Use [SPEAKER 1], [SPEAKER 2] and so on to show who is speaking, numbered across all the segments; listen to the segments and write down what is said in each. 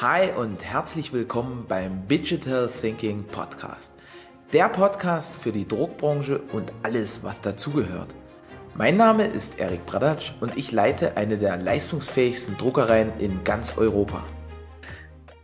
[SPEAKER 1] Hi und herzlich willkommen beim Digital Thinking Podcast. Der Podcast für die Druckbranche und alles, was dazugehört. Mein Name ist Erik Bradatsch und ich leite eine der leistungsfähigsten Druckereien in ganz Europa.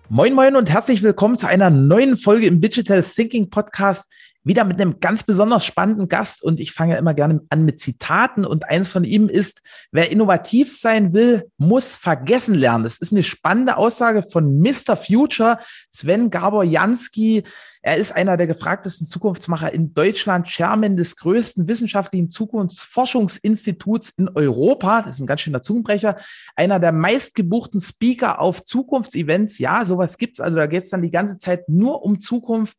[SPEAKER 1] Moin Moin und herzlich willkommen zu einer neuen Folge im Digital Thinking Podcast wieder mit einem ganz besonders spannenden Gast und ich fange immer gerne an mit Zitaten und eins von ihm ist, wer innovativ sein will, muss vergessen lernen. Das ist eine spannende Aussage von Mr. Future, Sven Gabor Jansky. Er ist einer der gefragtesten Zukunftsmacher in Deutschland, Chairman des größten wissenschaftlichen Zukunftsforschungsinstituts in Europa. Das ist ein ganz schöner Zungenbrecher. Einer der meistgebuchten Speaker auf Zukunftsevents. Ja, sowas gibt's. Also da geht's dann die ganze Zeit nur um Zukunft.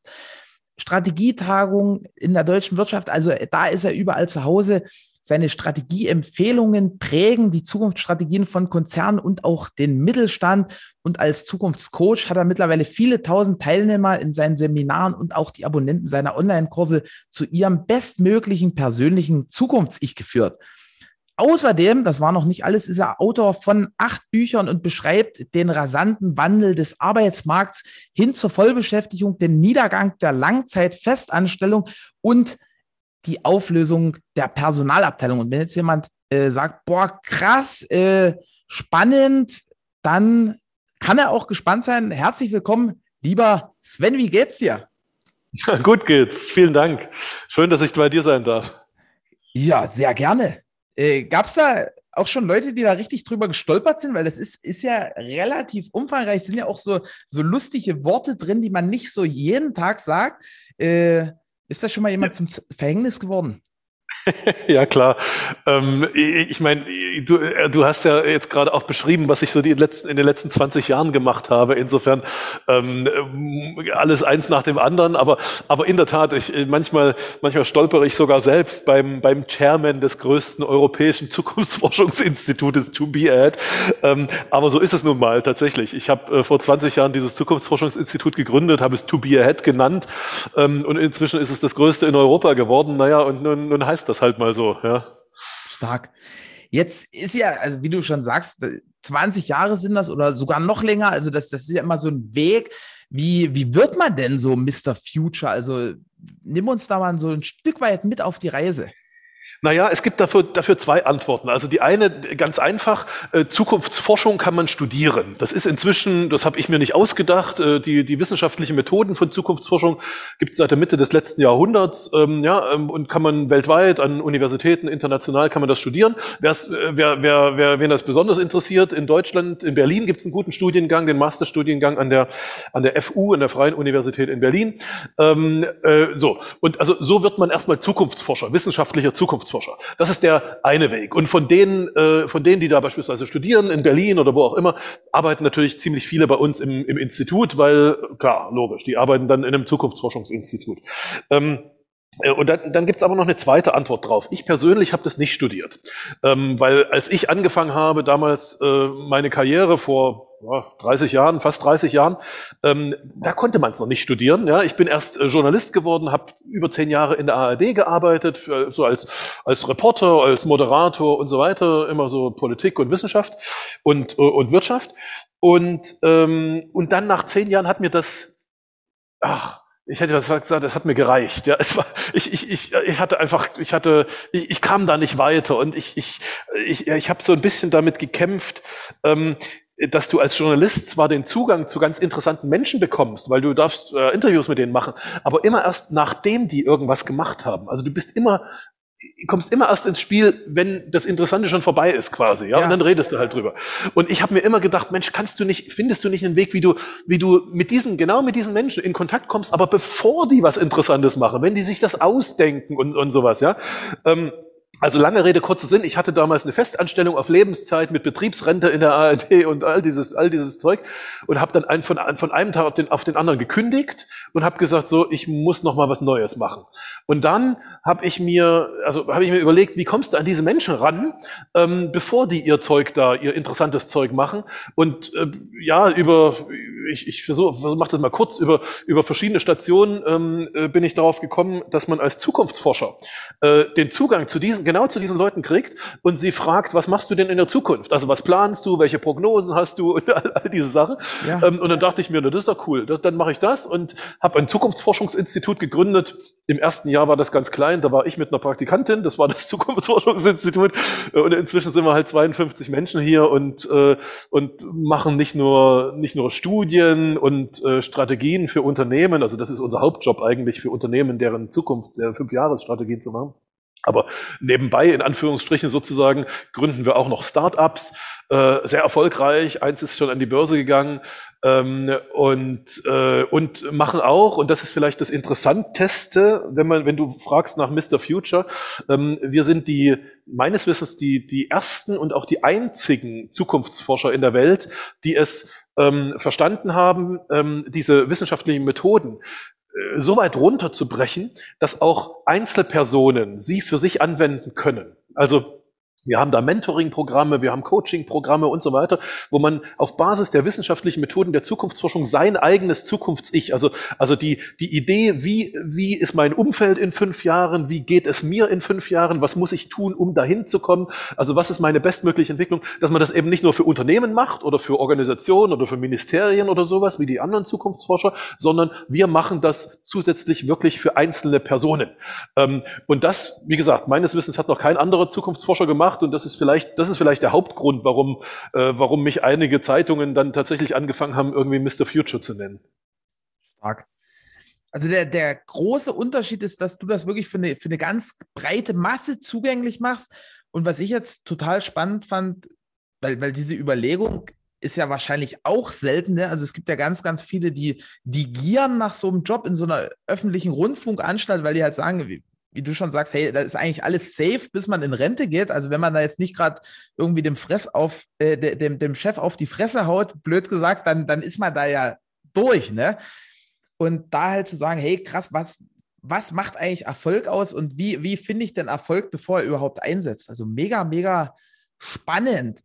[SPEAKER 1] Strategietagung in der deutschen Wirtschaft. Also da ist er überall zu Hause. Seine Strategieempfehlungen prägen die Zukunftsstrategien von Konzernen und auch den Mittelstand. Und als Zukunftscoach hat er mittlerweile viele tausend Teilnehmer in seinen Seminaren und auch die Abonnenten seiner Online-Kurse zu ihrem bestmöglichen persönlichen Zukunfts-Ich geführt. Außerdem, das war noch nicht alles, ist er Autor von acht Büchern und beschreibt den rasanten Wandel des Arbeitsmarkts hin zur Vollbeschäftigung, den Niedergang der Langzeitfestanstellung und die Auflösung der Personalabteilung. Und wenn jetzt jemand äh, sagt, boah, krass, äh, spannend, dann kann er auch gespannt sein. Herzlich willkommen, lieber Sven, wie geht's dir?
[SPEAKER 2] Gut geht's, vielen Dank. Schön, dass ich bei dir sein darf.
[SPEAKER 1] Ja, sehr gerne. Äh, Gab es da auch schon Leute, die da richtig drüber gestolpert sind? Weil das ist, ist ja relativ umfangreich, sind ja auch so, so lustige Worte drin, die man nicht so jeden Tag sagt. Äh, ist da schon mal jemand ja. zum Verhängnis geworden?
[SPEAKER 2] ja, klar. Ähm, ich meine, du, äh, du hast ja jetzt gerade auch beschrieben, was ich so die letzten, in den letzten 20 Jahren gemacht habe. Insofern ähm, alles eins nach dem anderen. Aber, aber in der Tat, ich, manchmal, manchmal stolpere ich sogar selbst beim, beim Chairman des größten europäischen Zukunftsforschungsinstitutes to be at. Ähm, aber so ist es nun mal tatsächlich. Ich habe äh, vor 20 Jahren dieses Zukunftsforschungsinstitut gegründet, habe es to be ahead genannt. Ähm, und inzwischen ist es das größte in Europa geworden. Naja, und nun, nun heißt das halt mal so, ja.
[SPEAKER 1] Stark. Jetzt ist ja, also wie du schon sagst, 20 Jahre sind das oder sogar noch länger. Also das, das ist ja immer so ein Weg. Wie, wie wird man denn so Mr. Future? Also nimm uns da mal so ein Stück weit mit auf die Reise.
[SPEAKER 2] Naja, es gibt dafür, dafür zwei Antworten. Also die eine ganz einfach, äh, Zukunftsforschung kann man studieren. Das ist inzwischen, das habe ich mir nicht ausgedacht, äh, die, die wissenschaftlichen Methoden von Zukunftsforschung gibt es seit der Mitte des letzten Jahrhunderts ähm, ja, ähm, und kann man weltweit an Universitäten, international kann man das studieren. Wer's, äh, wer, wer, wer, wen das besonders interessiert, in Deutschland, in Berlin gibt es einen guten Studiengang, den Masterstudiengang an der, an der FU, an der Freien Universität in Berlin. Ähm, äh, so, und also so wird man erstmal Zukunftsforscher, wissenschaftlicher Zukunftsforscher. Zukunftsforscher. Das ist der eine Weg. Und von denen, äh, von denen, die da beispielsweise studieren, in Berlin oder wo auch immer, arbeiten natürlich ziemlich viele bei uns im, im Institut, weil, klar, logisch, die arbeiten dann in einem Zukunftsforschungsinstitut. Ähm, äh, und dann, dann gibt es aber noch eine zweite Antwort drauf. Ich persönlich habe das nicht studiert, ähm, weil als ich angefangen habe, damals äh, meine Karriere vor ja, 30 Jahren, fast 30 Jahren, ähm, da konnte man es noch nicht studieren. Ja, ich bin erst äh, Journalist geworden, habe über zehn Jahre in der ARD gearbeitet, für, so als als Reporter, als Moderator und so weiter, immer so Politik und Wissenschaft und äh, und Wirtschaft. Und ähm, und dann nach zehn Jahren hat mir das, ach, ich hätte das gesagt, das hat mir gereicht. Ja, es war, ich, ich, ich, ich hatte einfach, ich hatte, ich, ich kam da nicht weiter und ich, ich, ich, ich habe so ein bisschen damit gekämpft. Ähm, dass du als Journalist zwar den Zugang zu ganz interessanten Menschen bekommst, weil du darfst äh, Interviews mit denen machen, aber immer erst nachdem die irgendwas gemacht haben. Also du bist immer kommst immer erst ins Spiel, wenn das Interessante schon vorbei ist, quasi, ja, ja. und dann redest du halt drüber. Und ich habe mir immer gedacht, Mensch, kannst du nicht, findest du nicht einen Weg, wie du, wie du mit diesen, genau mit diesen Menschen in Kontakt kommst, aber bevor die was Interessantes machen, wenn die sich das ausdenken und, und sowas, ja. Ähm, also lange Rede, kurzer Sinn. Ich hatte damals eine Festanstellung auf Lebenszeit mit Betriebsrente in der ARD und all dieses, all dieses Zeug und habe dann ein, von, von einem Tag auf den, auf den anderen gekündigt und habe gesagt, so, ich muss noch mal was Neues machen. Und dann habe ich mir, also habe ich mir überlegt, wie kommst du an diese Menschen ran, ähm, bevor die ihr Zeug da, ihr interessantes Zeug machen. Und äh, ja, über, ich, ich versuche, versuch, mach das mal kurz, über, über verschiedene Stationen ähm, äh, bin ich darauf gekommen, dass man als Zukunftsforscher äh, den Zugang zu diesen genau zu diesen Leuten kriegt und sie fragt, was machst du denn in der Zukunft? Also was planst du, welche Prognosen hast du und all, all diese Sachen. Ja. Ähm, und dann dachte ich mir, na, das ist doch cool, das, dann mache ich das und habe ein Zukunftsforschungsinstitut gegründet. Im ersten Jahr war das ganz klein, da war ich mit einer Praktikantin, das war das Zukunftsforschungsinstitut und inzwischen sind wir halt 52 Menschen hier und, äh, und machen nicht nur, nicht nur Studien und äh, Strategien für Unternehmen, also das ist unser Hauptjob eigentlich für Unternehmen, deren Zukunft, der Fünfjahresstrategien zu machen. Aber nebenbei, in Anführungsstrichen sozusagen, gründen wir auch noch Startups, äh, sehr erfolgreich. Eins ist schon an die Börse gegangen ähm, und, äh, und machen auch, und das ist vielleicht das Interessanteste, wenn man, wenn du fragst nach Mr. Future, ähm, wir sind die, meines Wissens, die, die ersten und auch die einzigen Zukunftsforscher in der Welt, die es ähm, verstanden haben, ähm, diese wissenschaftlichen Methoden so weit runterzubrechen, dass auch Einzelpersonen sie für sich anwenden können. Also wir haben da Mentoring-Programme, wir haben Coaching-Programme und so weiter, wo man auf Basis der wissenschaftlichen Methoden der Zukunftsforschung sein eigenes Zukunfts-Ich, also, also die, die Idee, wie, wie ist mein Umfeld in fünf Jahren, wie geht es mir in fünf Jahren, was muss ich tun, um dahin zu kommen, also was ist meine bestmögliche Entwicklung, dass man das eben nicht nur für Unternehmen macht oder für Organisationen oder für Ministerien oder sowas, wie die anderen Zukunftsforscher, sondern wir machen das zusätzlich wirklich für einzelne Personen. Ähm, und das, wie gesagt, meines Wissens hat noch kein anderer Zukunftsforscher gemacht, gemacht und das ist vielleicht, das ist vielleicht der Hauptgrund, warum, äh, warum mich einige Zeitungen dann tatsächlich angefangen haben, irgendwie Mr. Future zu nennen.
[SPEAKER 1] Stark. Also der, der große Unterschied ist, dass du das wirklich für eine, für eine ganz breite Masse zugänglich machst. Und was ich jetzt total spannend fand, weil, weil diese Überlegung ist ja wahrscheinlich auch selten. Ne? Also es gibt ja ganz, ganz viele, die, die gieren nach so einem Job in so einer öffentlichen Rundfunkanstalt, weil die halt sagen, wie du schon sagst, hey, da ist eigentlich alles safe, bis man in Rente geht. Also wenn man da jetzt nicht gerade irgendwie dem Fress auf, äh, dem, dem Chef auf die Fresse haut, blöd gesagt, dann, dann ist man da ja durch, ne? Und da halt zu sagen, hey, krass, was, was macht eigentlich Erfolg aus und wie, wie finde ich denn Erfolg, bevor er überhaupt einsetzt? Also mega, mega spannend.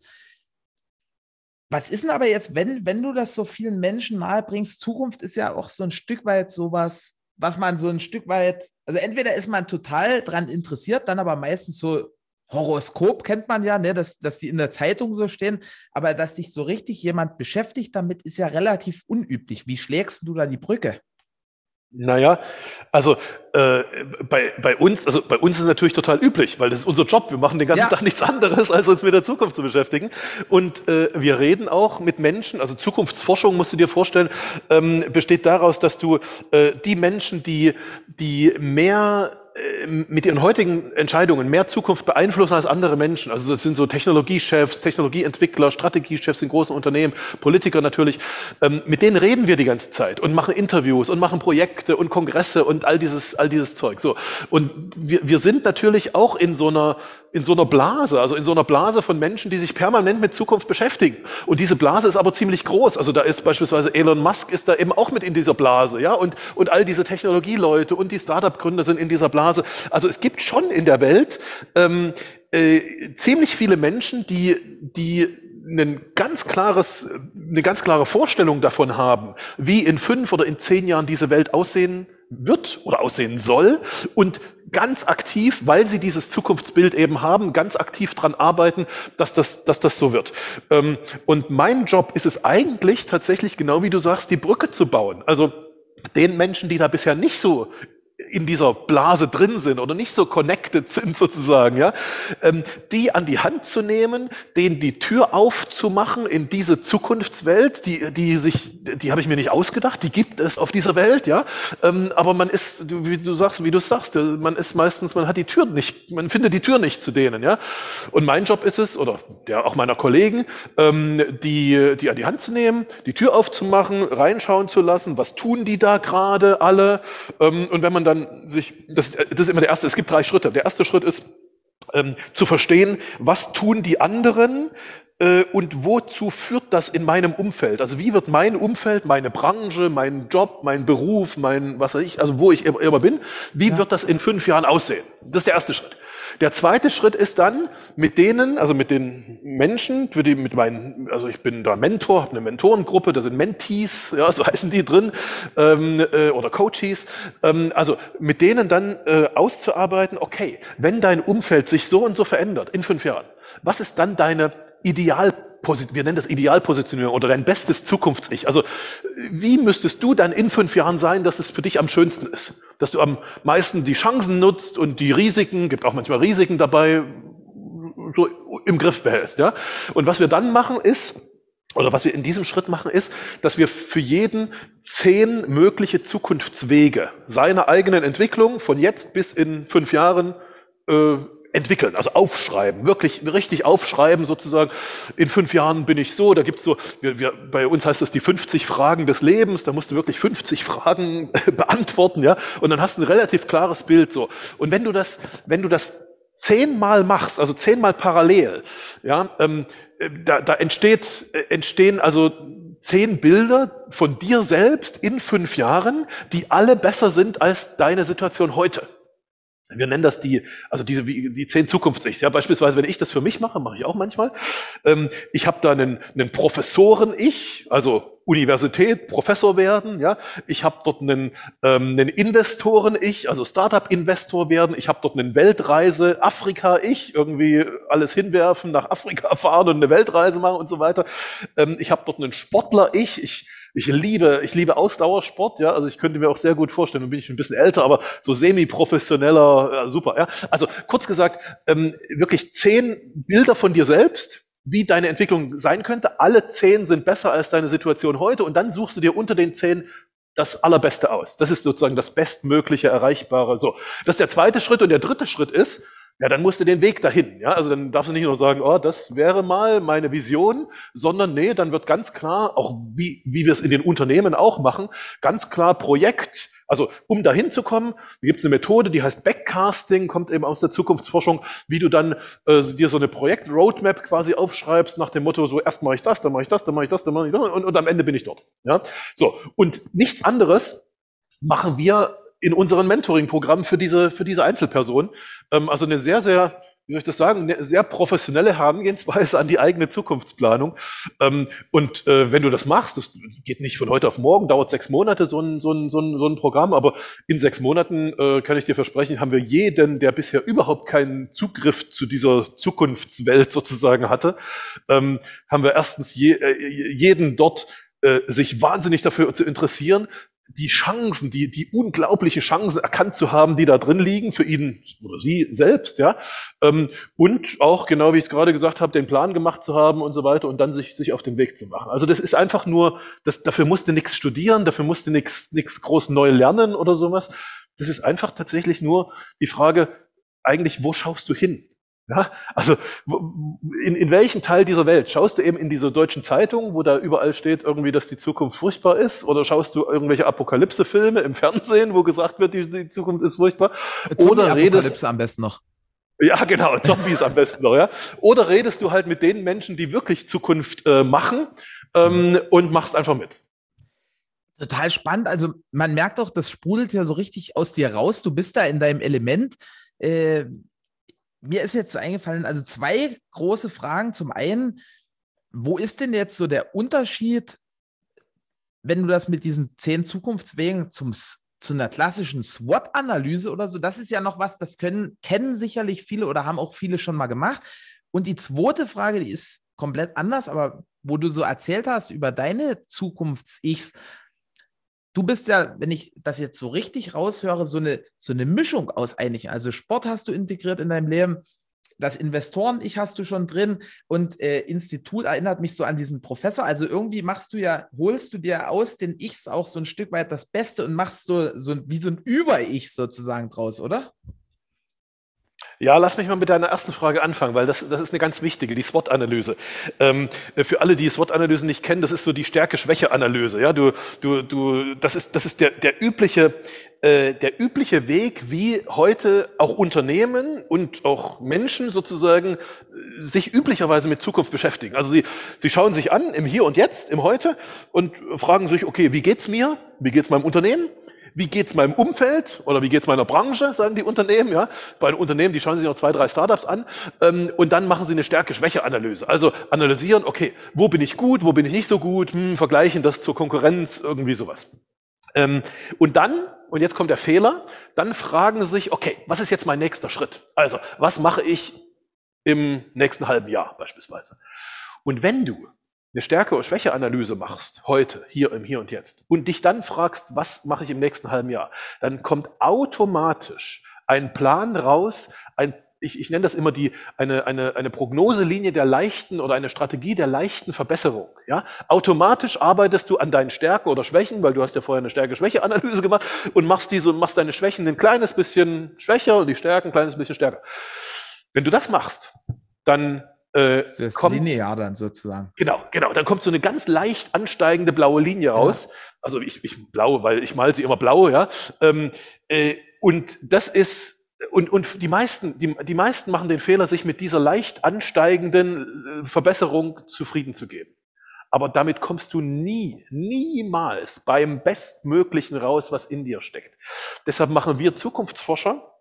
[SPEAKER 1] Was ist denn aber jetzt, wenn, wenn du das so vielen Menschen nahebringst? Zukunft ist ja auch so ein Stück weit sowas, was man so ein Stück weit, also entweder ist man total dran interessiert, dann aber meistens so Horoskop kennt man ja, ne, dass, dass die in der Zeitung so stehen, aber dass sich so richtig jemand beschäftigt damit, ist ja relativ unüblich. Wie schlägst du da die Brücke?
[SPEAKER 2] Naja, also äh, bei, bei uns, also bei uns ist es natürlich total üblich, weil das ist unser Job. Wir machen den ganzen ja. Tag nichts anderes, als uns mit der Zukunft zu beschäftigen. Und äh, wir reden auch mit Menschen, also Zukunftsforschung musst du dir vorstellen, ähm, besteht daraus, dass du äh, die Menschen, die, die mehr mit ihren heutigen Entscheidungen mehr Zukunft beeinflussen als andere Menschen. Also das sind so Technologiechefs, Technologieentwickler, Strategiechefs in großen Unternehmen, Politiker natürlich. Ähm, mit denen reden wir die ganze Zeit und machen Interviews und machen Projekte und Kongresse und all dieses, all dieses Zeug. So. Und wir, wir sind natürlich auch in so einer, in so einer Blase, also in so einer Blase von Menschen, die sich permanent mit Zukunft beschäftigen. Und diese Blase ist aber ziemlich groß. Also da ist beispielsweise Elon Musk ist da eben auch mit in dieser Blase, ja. Und, und all diese Technologieleute und die Startup-Gründer sind in dieser Blase. Blase. Also es gibt schon in der Welt ähm, äh, ziemlich viele Menschen, die, die ein ganz klares, eine ganz klare Vorstellung davon haben, wie in fünf oder in zehn Jahren diese Welt aussehen wird oder aussehen soll und ganz aktiv, weil sie dieses Zukunftsbild eben haben, ganz aktiv dran arbeiten, dass das, dass das so wird. Ähm, und mein Job ist es eigentlich tatsächlich, genau wie du sagst, die Brücke zu bauen. Also den Menschen, die da bisher nicht so in dieser Blase drin sind oder nicht so connected sind sozusagen, ja, ähm, die an die Hand zu nehmen, denen die Tür aufzumachen in diese Zukunftswelt, die, die sich, die habe ich mir nicht ausgedacht, die gibt es auf dieser Welt, ja, ähm, aber man ist, wie du sagst, wie du sagst, man ist meistens, man hat die Tür nicht, man findet die Tür nicht zu denen, ja, und mein Job ist es oder der auch meiner Kollegen, ähm, die, die an die Hand zu nehmen, die Tür aufzumachen, reinschauen zu lassen, was tun die da gerade alle, und wenn man dann sich, das, das ist immer der erste, es gibt drei Schritte. Der erste Schritt ist, ähm, zu verstehen, was tun die anderen äh, und wozu führt das in meinem Umfeld? Also wie wird mein Umfeld, meine Branche, mein Job, mein Beruf, mein, was weiß ich, also wo ich immer bin, wie ja. wird das in fünf Jahren aussehen? Das ist der erste Schritt. Der zweite Schritt ist dann mit denen, also mit den Menschen, für die mit meinen, also ich bin da Mentor, habe eine Mentorengruppe, da sind Mentees, ja, so heißen die drin, ähm, äh, oder Coaches, ähm, also mit denen dann äh, auszuarbeiten, okay, wenn dein Umfeld sich so und so verändert in fünf Jahren, was ist dann deine Ideal wir nennen das Idealpositionierung oder dein bestes Zukunfts-Ich. Also wie müsstest du dann in fünf Jahren sein, dass es für dich am schönsten ist? Dass du am meisten die Chancen nutzt und die Risiken, gibt auch manchmal Risiken dabei, so im Griff behältst. Ja? Und was wir dann machen ist, oder was wir in diesem Schritt machen, ist, dass wir für jeden zehn mögliche Zukunftswege seiner eigenen Entwicklung von jetzt bis in fünf Jahren äh, entwickeln, also aufschreiben, wirklich richtig aufschreiben sozusagen. In fünf Jahren bin ich so, da gibt's so, wir, wir, bei uns heißt das die 50 Fragen des Lebens, da musst du wirklich 50 Fragen beantworten, ja, und dann hast du ein relativ klares Bild so. Und wenn du das, wenn du das zehnmal machst, also zehnmal parallel, ja, ähm, da, da entsteht, entstehen also zehn Bilder von dir selbst in fünf Jahren, die alle besser sind als deine Situation heute. Wir nennen das die, also diese die zehn Zukunftsichts. Ja, beispielsweise, wenn ich das für mich mache, mache ich auch manchmal. Ähm, ich habe da einen, einen Professoren-Ich, also Universität, Professor werden. Ja, ich habe dort einen, ähm, einen Investoren-Ich, also Startup-Investor werden. Ich habe dort einen Weltreise, Afrika-Ich, irgendwie alles hinwerfen, nach Afrika fahren und eine Weltreise machen und so weiter. Ähm, ich habe dort einen Sportler-Ich. Ich ich liebe, ich liebe Ausdauersport, ja, also ich könnte mir auch sehr gut vorstellen, nun bin ich ein bisschen älter, aber so semi-professioneller, ja, super, ja. Also kurz gesagt, ähm, wirklich zehn Bilder von dir selbst, wie deine Entwicklung sein könnte. Alle zehn sind besser als deine Situation heute und dann suchst du dir unter den zehn das Allerbeste aus. Das ist sozusagen das bestmögliche, erreichbare. So, das ist der zweite Schritt und der dritte Schritt ist, ja, dann musst du den Weg dahin. Ja, also dann darfst du nicht nur sagen, oh, das wäre mal meine Vision, sondern nee, dann wird ganz klar, auch wie, wie wir es in den Unternehmen auch machen, ganz klar Projekt. Also um dahin zu kommen, gibt es eine Methode, die heißt Backcasting, kommt eben aus der Zukunftsforschung, wie du dann äh, dir so eine Projekt-Roadmap quasi aufschreibst nach dem Motto, so erst mache ich das, dann mache ich das, dann mache ich das, dann mache ich das und, und am Ende bin ich dort. Ja, so und nichts anderes machen wir in unseren Mentoring-Programmen für diese, für diese Einzelperson. Ähm, also eine sehr, sehr, wie soll ich das sagen, eine sehr professionelle Herangehensweise an die eigene Zukunftsplanung. Ähm, und äh, wenn du das machst, das geht nicht von heute auf morgen, dauert sechs Monate so ein, so ein, so ein, so ein Programm, aber in sechs Monaten, äh, kann ich dir versprechen, haben wir jeden, der bisher überhaupt keinen Zugriff zu dieser Zukunftswelt sozusagen hatte, ähm, haben wir erstens je, äh, jeden dort sich wahnsinnig dafür zu interessieren, die Chancen, die, die unglaubliche Chancen erkannt zu haben, die da drin liegen, für ihn oder sie selbst, ja. Ähm, und auch, genau wie ich es gerade gesagt habe, den Plan gemacht zu haben und so weiter und dann sich, sich auf den Weg zu machen. Also das ist einfach nur, das, dafür musste nichts studieren, dafür musste nichts nichts groß neu lernen oder sowas. Das ist einfach tatsächlich nur die Frage, eigentlich, wo schaust du hin? Ja, also in, in welchen Teil dieser Welt? Schaust du eben in diese deutschen Zeitungen, wo da überall steht irgendwie, dass die Zukunft furchtbar ist? Oder schaust du irgendwelche Apokalypse-Filme im Fernsehen, wo gesagt wird, die, die Zukunft ist furchtbar?
[SPEAKER 1] Oder redest am besten noch.
[SPEAKER 2] Ja, genau, Zombies am besten noch, ja. Oder redest du halt mit den Menschen, die wirklich Zukunft äh, machen ähm, mhm. und machst einfach mit.
[SPEAKER 1] Total spannend. Also man merkt doch, das sprudelt ja so richtig aus dir raus. Du bist da in deinem Element. Äh, mir ist jetzt eingefallen, also zwei große Fragen. Zum einen, wo ist denn jetzt so der Unterschied, wenn du das mit diesen zehn Zukunftswegen zum, zu einer klassischen SWOT-Analyse oder so, das ist ja noch was, das können, kennen sicherlich viele oder haben auch viele schon mal gemacht. Und die zweite Frage, die ist komplett anders, aber wo du so erzählt hast über deine Zukunfts-Ichs, du bist ja, wenn ich das jetzt so richtig raushöre, so eine, so eine Mischung aus einigen. Also Sport hast du integriert in deinem Leben, das Investoren-Ich hast du schon drin und äh, Institut erinnert mich so an diesen Professor. Also irgendwie machst du ja, holst du dir aus den Ichs auch so ein Stück weit das Beste und machst so, so wie so ein Über-Ich sozusagen draus, oder?
[SPEAKER 2] Ja, lass mich mal mit deiner ersten Frage anfangen, weil das, das ist eine ganz wichtige, die SWOT-Analyse. Ähm, für alle, die SWOT-Analysen nicht kennen, das ist so die Stärke-Schwäche-Analyse. Ja, du, du, du, das ist, das ist der, der übliche, äh, der übliche Weg, wie heute auch Unternehmen und auch Menschen sozusagen äh, sich üblicherweise mit Zukunft beschäftigen. Also sie, sie schauen sich an im Hier und Jetzt, im Heute und fragen sich, okay, wie geht's mir? Wie geht's meinem Unternehmen? Wie geht's meinem Umfeld oder wie geht's meiner Branche, sagen die Unternehmen. Ja? Bei den Unternehmen, die schauen sich noch zwei, drei Startups an ähm, und dann machen sie eine Stärke-Schwäche-Analyse. Also analysieren, okay, wo bin ich gut, wo bin ich nicht so gut, hm, vergleichen das zur Konkurrenz, irgendwie sowas. Ähm, und dann, und jetzt kommt der Fehler, dann fragen sie sich, okay, was ist jetzt mein nächster Schritt? Also, was mache ich im nächsten halben Jahr beispielsweise? Und wenn du eine Stärke- oder Schwäche-Analyse machst, heute, hier im Hier und Jetzt, und dich dann fragst, was mache ich im nächsten halben Jahr, dann kommt automatisch ein Plan raus, ein ich, ich nenne das immer die, eine, eine, eine Prognoselinie der leichten oder eine Strategie der leichten Verbesserung. Ja? Automatisch arbeitest du an deinen Stärken oder Schwächen, weil du hast ja vorher eine Stärke-Schwäche-Analyse gemacht und machst diese, machst deine Schwächen ein kleines bisschen schwächer und die Stärken ein kleines bisschen stärker. Wenn du das machst, dann
[SPEAKER 1] äh, das ist kommt, linear dann sozusagen.
[SPEAKER 2] Genau, genau. Dann kommt so eine ganz leicht ansteigende blaue Linie raus. Ja. Also ich, ich blau, weil ich mal sie immer blau, ja. Ähm, äh, und das ist und, und die meisten, die, die meisten machen den Fehler, sich mit dieser leicht ansteigenden äh, Verbesserung zufrieden zu geben. Aber damit kommst du nie, niemals beim Bestmöglichen raus, was in dir steckt. Deshalb machen wir Zukunftsforscher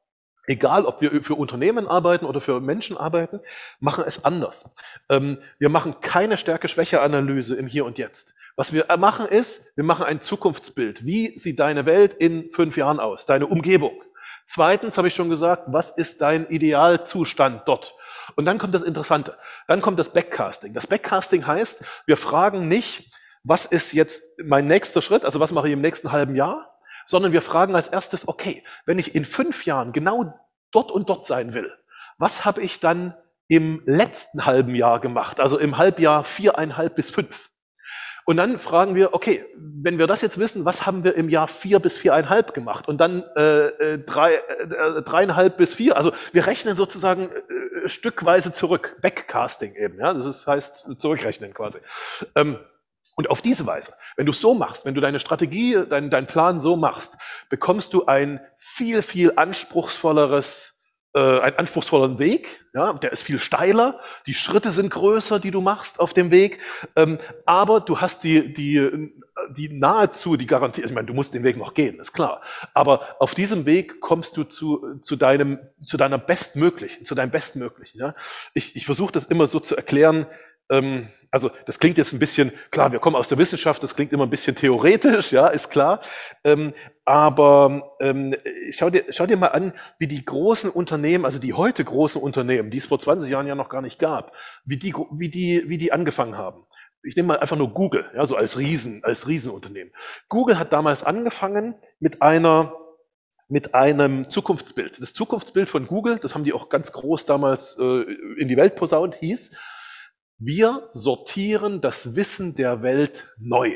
[SPEAKER 2] egal ob wir für Unternehmen arbeiten oder für Menschen arbeiten, machen es anders. Ähm, wir machen keine Stärke-Schwäche-Analyse im Hier und Jetzt. Was wir machen ist, wir machen ein Zukunftsbild. Wie sieht deine Welt in fünf Jahren aus? Deine Umgebung. Zweitens habe ich schon gesagt, was ist dein Idealzustand dort? Und dann kommt das Interessante. Dann kommt das Backcasting. Das Backcasting heißt, wir fragen nicht, was ist jetzt mein nächster Schritt, also was mache ich im nächsten halben Jahr, sondern wir fragen als erstes, okay, wenn ich in fünf Jahren genau dort und dort sein will, was habe ich dann im letzten halben Jahr gemacht, also im Halbjahr viereinhalb bis fünf? Und dann fragen wir, okay, wenn wir das jetzt wissen, was haben wir im Jahr vier bis viereinhalb gemacht? Und dann äh, äh drei, äh, dreieinhalb bis vier. Also wir rechnen sozusagen äh, stückweise zurück. Backcasting eben, ja. Das heißt zurückrechnen quasi. Ähm, und auf diese Weise, wenn du es so machst, wenn du deine Strategie, deinen dein Plan so machst, bekommst du ein viel, viel anspruchsvolleres, äh, einen anspruchsvolleren Weg. Ja, der ist viel steiler, die Schritte sind größer, die du machst auf dem Weg, ähm, aber du hast die, die, die nahezu die Garantie, ich meine, du musst den Weg noch gehen, ist klar, aber auf diesem Weg kommst du zu, zu deinem, zu deiner bestmöglichen, zu deinem bestmöglichen. Ja? Ich, ich versuche das immer so zu erklären, ähm, also das klingt jetzt ein bisschen, klar, wir kommen aus der Wissenschaft, das klingt immer ein bisschen theoretisch, ja, ist klar. Ähm, aber ähm, schau, dir, schau dir mal an, wie die großen Unternehmen, also die heute großen Unternehmen, die es vor 20 Jahren ja noch gar nicht gab, wie die, wie die, wie die angefangen haben. Ich nehme mal einfach nur Google, ja, so als Riesen, als Riesenunternehmen. Google hat damals angefangen mit einer mit einem Zukunftsbild. Das Zukunftsbild von Google, das haben die auch ganz groß damals äh, in die Welt posaunt, hieß, wir sortieren das Wissen der Welt neu.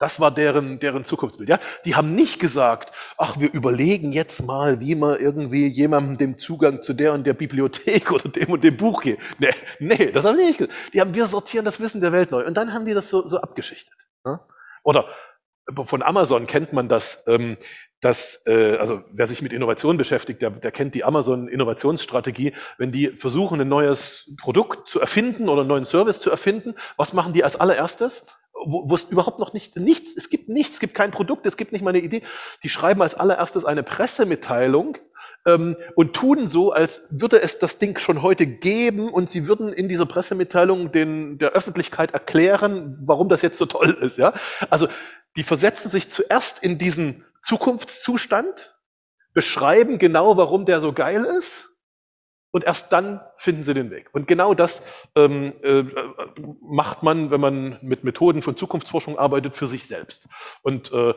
[SPEAKER 2] Das war deren, deren Zukunftsbild. Ja? Die haben nicht gesagt, ach, wir überlegen jetzt mal, wie man irgendwie jemandem den Zugang zu der und der Bibliothek oder dem und dem Buch geht. Nee, nee, das haben die nicht gesagt. Die haben, wir sortieren das Wissen der Welt neu. Und dann haben die das so, so abgeschichtet. Ja? Oder von Amazon kennt man das, ähm, dass, äh, also wer sich mit Innovation beschäftigt, der, der kennt die Amazon-Innovationsstrategie. Wenn die versuchen, ein neues Produkt zu erfinden oder einen neuen Service zu erfinden, was machen die als allererstes? Wo, wo es überhaupt noch nicht, nichts, es gibt nichts, es gibt kein Produkt, es gibt nicht mal eine Idee. Die schreiben als allererstes eine Pressemitteilung ähm, und tun so, als würde es das Ding schon heute geben und sie würden in dieser Pressemitteilung den, der Öffentlichkeit erklären, warum das jetzt so toll ist. Ja? Also die versetzen sich zuerst in diesen Zukunftszustand, beschreiben genau, warum der so geil ist und erst dann finden sie den Weg. Und genau das ähm, äh, macht man, wenn man mit Methoden von Zukunftsforschung arbeitet, für sich selbst. Und äh,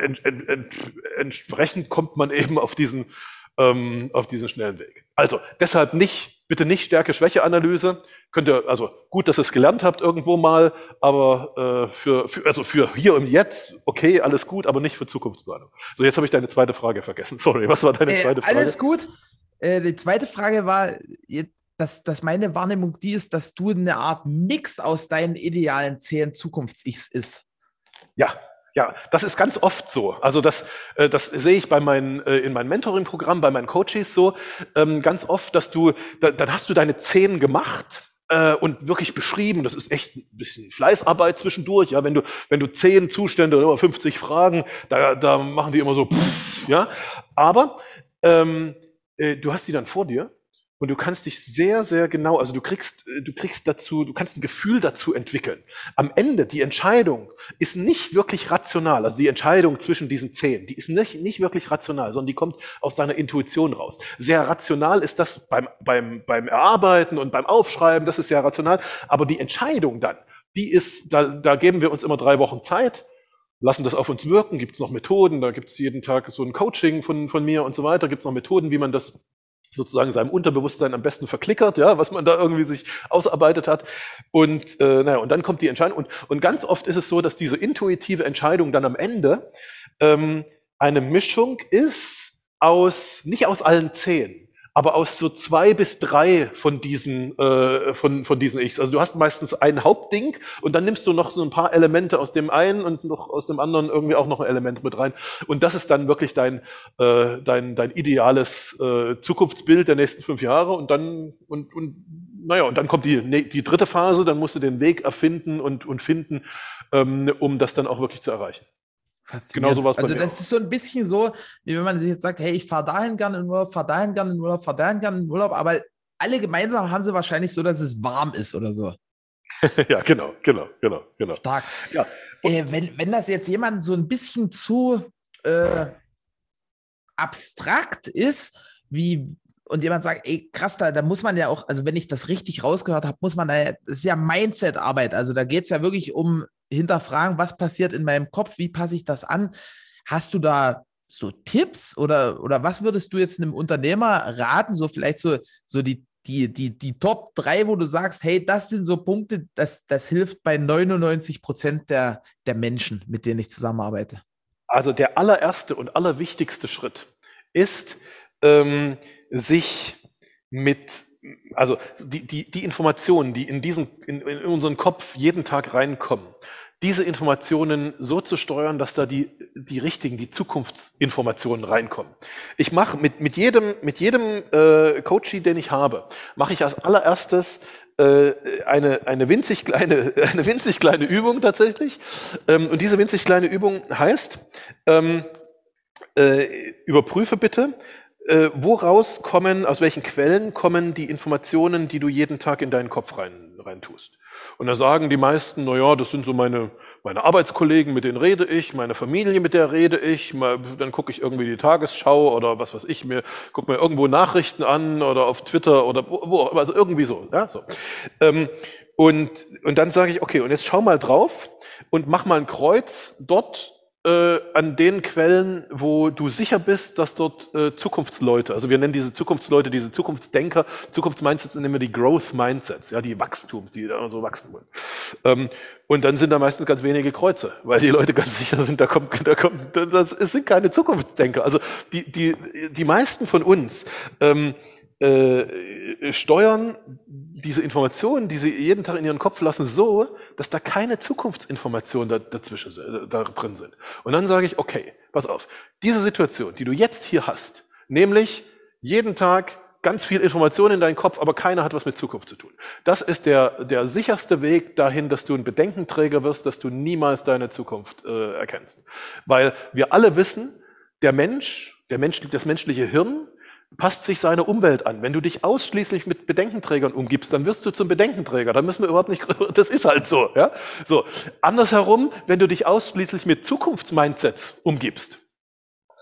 [SPEAKER 2] ent, ent, ent, entsprechend kommt man eben auf diesen, ähm, auf diesen schnellen Weg. Also deshalb nicht, bitte nicht Stärke-Schwäche-Analyse. Könnt ihr, also gut, dass ihr es gelernt habt irgendwo mal, aber äh, für, für, also für hier und jetzt, okay, alles gut, aber nicht für Zukunftsplanung. So, jetzt habe ich deine zweite Frage vergessen. Sorry, was war deine
[SPEAKER 1] äh,
[SPEAKER 2] zweite Frage?
[SPEAKER 1] Alles gut. Äh, die zweite Frage war, dass, dass meine Wahrnehmung die ist, dass du eine Art Mix aus deinen idealen zehn Zukunfts-Ichs ist.
[SPEAKER 2] Ja, ja, das ist ganz oft so. Also das, äh, das sehe ich bei meinen, äh, in meinem Mentoring-Programm, bei meinen Coaches so, ähm, ganz oft, dass du, da, dann hast du deine zehn gemacht äh, und wirklich beschrieben. Das ist echt ein bisschen Fleißarbeit zwischendurch. Ja, wenn du wenn du zehn Zustände oder 50 Fragen, da da machen die immer so, pff, ja. Aber ähm, äh, du hast die dann vor dir und du kannst dich sehr, sehr genau, also du kriegst, äh, du kriegst dazu, du kannst ein Gefühl dazu entwickeln. Am Ende, die Entscheidung ist nicht wirklich rational, also die Entscheidung zwischen diesen zehn, die ist nicht, nicht wirklich rational, sondern die kommt aus deiner Intuition raus. Sehr rational ist das beim, beim, beim Erarbeiten und beim Aufschreiben, das ist sehr rational, aber die Entscheidung dann, die ist, da, da geben wir uns immer drei Wochen Zeit, lassen das auf uns wirken, gibt es noch Methoden, da gibt es jeden Tag so ein Coaching von, von mir und so weiter, gibt es noch Methoden, wie man das sozusagen seinem Unterbewusstsein am besten verklickert, ja, was man da irgendwie sich ausarbeitet hat. Und äh, naja, und dann kommt die Entscheidung. Und, und ganz oft ist es so, dass diese intuitive Entscheidung dann am Ende ähm, eine Mischung ist aus, nicht aus allen zehn, aber aus so zwei bis drei von diesen, äh, von, von diesen Ichs. Also du hast meistens ein Hauptding und dann nimmst du noch so ein paar Elemente aus dem einen und noch aus dem anderen irgendwie auch noch ein Element mit rein. Und das ist dann wirklich dein, äh, dein, dein ideales äh, Zukunftsbild der nächsten fünf Jahre und dann, und, und naja, und dann kommt die, die dritte Phase, dann musst du den Weg erfinden und, und finden, ähm, um das dann auch wirklich zu erreichen.
[SPEAKER 1] Faszinierend. Genau sowas. Also das ist so ein bisschen so, wie wenn man sich jetzt sagt, hey, ich fahre dahin gerne in Urlaub, fahre dahin gerne in Urlaub, fahre dahin gerne in Urlaub, aber alle gemeinsam haben sie wahrscheinlich so, dass es warm ist oder so.
[SPEAKER 2] ja, genau, genau, genau, genau.
[SPEAKER 1] Stark. Ja. Äh, wenn, wenn das jetzt jemand so ein bisschen zu äh, abstrakt ist, wie und jemand sagt, ey, krass, da, da muss man ja auch, also wenn ich das richtig rausgehört habe, muss man da, das ist ja Mindset-Arbeit. Also da geht es ja wirklich um hinterfragen, was passiert in meinem Kopf, wie passe ich das an? Hast du da so Tipps oder, oder was würdest du jetzt einem Unternehmer raten, so vielleicht so, so die, die, die, die Top 3, wo du sagst, hey, das sind so Punkte, das, das hilft bei 99 Prozent der, der Menschen, mit denen ich zusammenarbeite?
[SPEAKER 2] Also der allererste und allerwichtigste Schritt ist, ähm, sich mit, also die, die, die Informationen, die in, diesen, in, in unseren Kopf jeden Tag reinkommen, diese Informationen so zu steuern, dass da die, die richtigen, die Zukunftsinformationen reinkommen. Ich mache mit, mit jedem, mit jedem äh, Coachie, den ich habe, mache ich als allererstes äh, eine, eine, winzig kleine, eine winzig kleine Übung tatsächlich. Ähm, und diese winzig kleine Übung heißt, ähm, äh, überprüfe bitte, äh, woraus kommen, aus welchen Quellen kommen die Informationen, die du jeden Tag in deinen Kopf rein, rein tust. Und da sagen die meisten, na ja, das sind so meine, meine Arbeitskollegen, mit denen rede ich, meine Familie, mit der rede ich, mal, dann gucke ich irgendwie die Tagesschau oder was weiß ich mir, gucke mir irgendwo Nachrichten an oder auf Twitter oder wo, also irgendwie so. Ja, so. Ähm, und, und dann sage ich, okay, und jetzt schau mal drauf und mach mal ein Kreuz dort, äh, an den Quellen, wo du sicher bist, dass dort äh, Zukunftsleute, also wir nennen diese Zukunftsleute, diese Zukunftsdenker, Zukunftsmindsets nennen wir die Growth Mindsets, ja, die Wachstums, die da so wachsen wollen. Ähm, und dann sind da meistens ganz wenige Kreuze, weil die Leute ganz sicher sind, da kommt, da kommt, das sind keine Zukunftsdenker. Also die, die, die meisten von uns ähm, äh, steuern diese Informationen, die sie jeden Tag in ihren Kopf lassen, so, dass da keine Zukunftsinformationen da, dazwischen äh, da drin sind. Und dann sage ich, okay, pass auf, diese Situation, die du jetzt hier hast, nämlich jeden Tag ganz viel Information in deinen Kopf, aber keiner hat was mit Zukunft zu tun. Das ist der, der sicherste Weg dahin, dass du ein Bedenkenträger wirst, dass du niemals deine Zukunft äh, erkennst. Weil wir alle wissen, der Mensch, der Mensch, das menschliche Hirn passt sich seine Umwelt an. Wenn du dich ausschließlich mit Bedenkenträgern umgibst, dann wirst du zum Bedenkenträger. Da müssen wir überhaupt nicht, das ist halt so, ja. So. Andersherum, wenn du dich ausschließlich mit Zukunftsmindsets umgibst,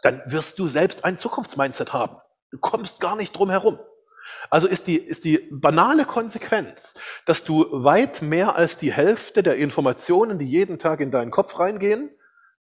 [SPEAKER 2] dann wirst du selbst ein Zukunftsmindset haben. Du kommst gar nicht drum herum. Also ist die, ist die banale Konsequenz, dass du weit mehr als die Hälfte der Informationen, die jeden Tag in deinen Kopf reingehen,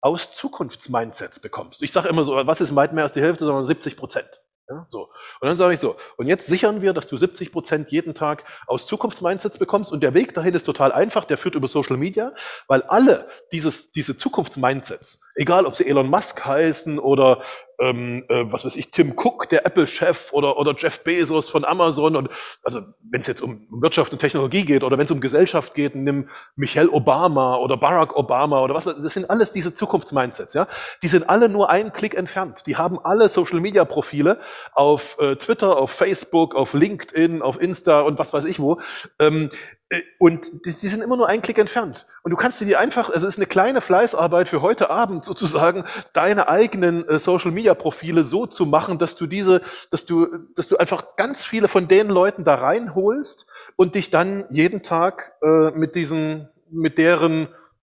[SPEAKER 2] aus Zukunftsmindsets bekommst. Ich sage immer so, was ist weit mehr als die Hälfte, sondern 70 Prozent. Ja, so. Und dann sage ich so, und jetzt sichern wir, dass du 70 Prozent jeden Tag aus Zukunftsmindsets bekommst und der Weg dahin ist total einfach, der führt über Social Media, weil alle dieses, diese Zukunftsmindsets, egal ob sie Elon Musk heißen oder ähm, äh, was weiß ich, Tim Cook, der Apple-Chef oder, oder Jeff Bezos von Amazon und also wenn es jetzt um Wirtschaft und Technologie geht oder wenn es um Gesellschaft geht, nimm Michelle Obama oder Barack Obama oder was, das sind alles diese Zukunftsmindsets, ja. Die sind alle nur einen Klick entfernt. Die haben alle Social-Media-Profile auf äh, Twitter, auf Facebook, auf LinkedIn, auf Insta und was weiß ich wo. Ähm, äh, und die, die, sind immer nur einen Klick entfernt. Und du kannst dir die einfach, also es ist eine kleine Fleißarbeit für heute Abend sozusagen, deine eigenen äh, Social Media Profile so zu machen, dass du diese, dass du, dass du einfach ganz viele von den Leuten da reinholst und dich dann jeden Tag äh, mit diesen, mit deren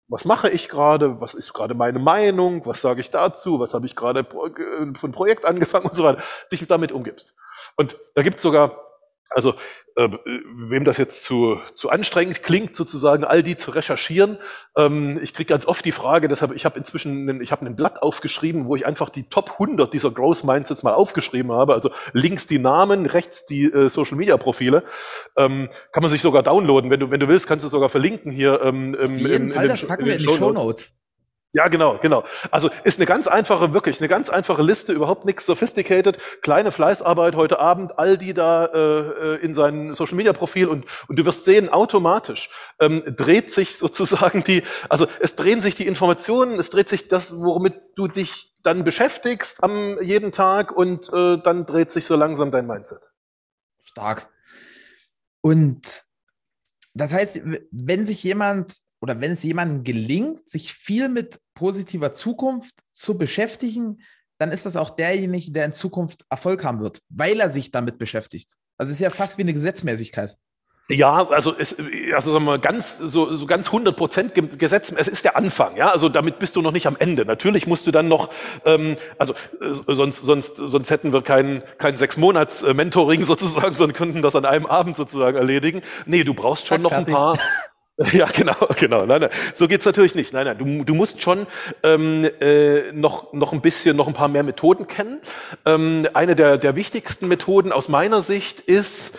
[SPEAKER 2] was mache ich gerade, was ist gerade meine Meinung, was sage ich dazu, was habe ich gerade äh, von Projekt angefangen und so weiter, dich damit umgibst. Und da gibt es sogar also äh, wem das jetzt zu, zu anstrengend klingt, sozusagen all die zu recherchieren, ähm, ich kriege ganz oft die Frage, deshalb ich habe inzwischen einen, ich habe ein Blatt aufgeschrieben, wo ich einfach die Top 100 dieser Growth Mindsets mal aufgeschrieben habe, also links die Namen, rechts die äh, Social Media Profile, ähm, kann man sich sogar downloaden, wenn du wenn du willst, kannst du sogar verlinken hier.
[SPEAKER 1] Ähm, in, Fall, in den, das packen in wir in die Show Notes.
[SPEAKER 2] Ja, genau, genau. Also ist eine ganz einfache, wirklich eine ganz einfache Liste, überhaupt nichts sophisticated, kleine Fleißarbeit heute Abend, all die da äh, äh, in sein Social Media Profil und und du wirst sehen, automatisch ähm, dreht sich sozusagen die, also es drehen sich die Informationen, es dreht sich das, womit du dich dann beschäftigst am jeden Tag und äh, dann dreht sich so langsam dein Mindset.
[SPEAKER 1] Stark. Und das heißt, wenn sich jemand oder wenn es jemandem gelingt, sich viel mit positiver Zukunft zu beschäftigen, dann ist das auch derjenige, der in Zukunft Erfolg haben wird, weil er sich damit beschäftigt. Also es ist ja fast wie eine Gesetzmäßigkeit.
[SPEAKER 2] Ja, also es, also sagen wir ganz so, so ganz 100 Prozent Gesetz. Es ist der Anfang, ja. Also damit bist du noch nicht am Ende. Natürlich musst du dann noch, ähm, also äh, sonst sonst sonst hätten wir kein kein sechs Monats Mentoring sozusagen, sondern könnten das an einem Abend sozusagen erledigen. Nee, du brauchst schon Zack, noch ein paar. Ja, genau, genau. Nein, nein. So geht's natürlich nicht. Nein, nein. Du, du musst schon ähm, äh, noch, noch ein bisschen, noch ein paar mehr Methoden kennen. Ähm, eine der, der wichtigsten Methoden aus meiner Sicht ist,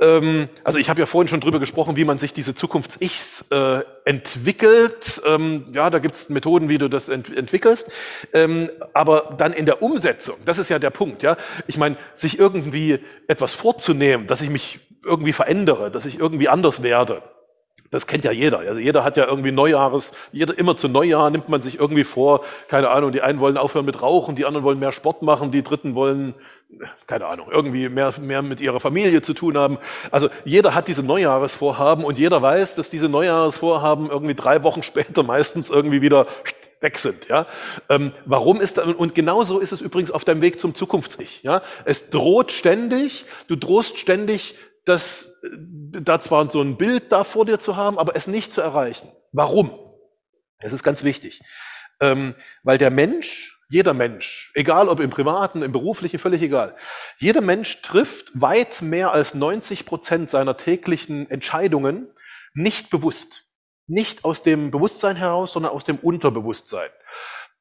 [SPEAKER 2] ähm, also ich habe ja vorhin schon drüber gesprochen, wie man sich diese Zukunfts-Ichs äh, entwickelt. Ähm, ja, da gibt's Methoden, wie du das ent entwickelst. Ähm, aber dann in der Umsetzung, das ist ja der Punkt. Ja, Ich meine, sich irgendwie etwas vorzunehmen, dass ich mich irgendwie verändere, dass ich irgendwie anders werde das kennt ja jeder. Also jeder hat ja irgendwie Neujahres, jeder immer zu Neujahr nimmt man sich irgendwie vor, keine Ahnung, die einen wollen aufhören mit Rauchen, die anderen wollen mehr Sport machen, die dritten wollen, keine Ahnung, irgendwie mehr, mehr mit ihrer Familie zu tun haben. Also jeder hat diese Neujahresvorhaben und jeder weiß, dass diese Neujahresvorhaben irgendwie drei Wochen später meistens irgendwie wieder weg sind. Ja? Ähm, warum ist das? Und genauso ist es übrigens auf deinem Weg zum Zukunfts-Ich. Ja? Es droht ständig, du drohst ständig das, da zwar so ein Bild da vor dir zu haben, aber es nicht zu erreichen. Warum? Das ist ganz wichtig. Ähm, weil der Mensch, jeder Mensch, egal ob im privaten, im beruflichen, völlig egal, jeder Mensch trifft weit mehr als 90 Prozent seiner täglichen Entscheidungen nicht bewusst. Nicht aus dem Bewusstsein heraus, sondern aus dem Unterbewusstsein.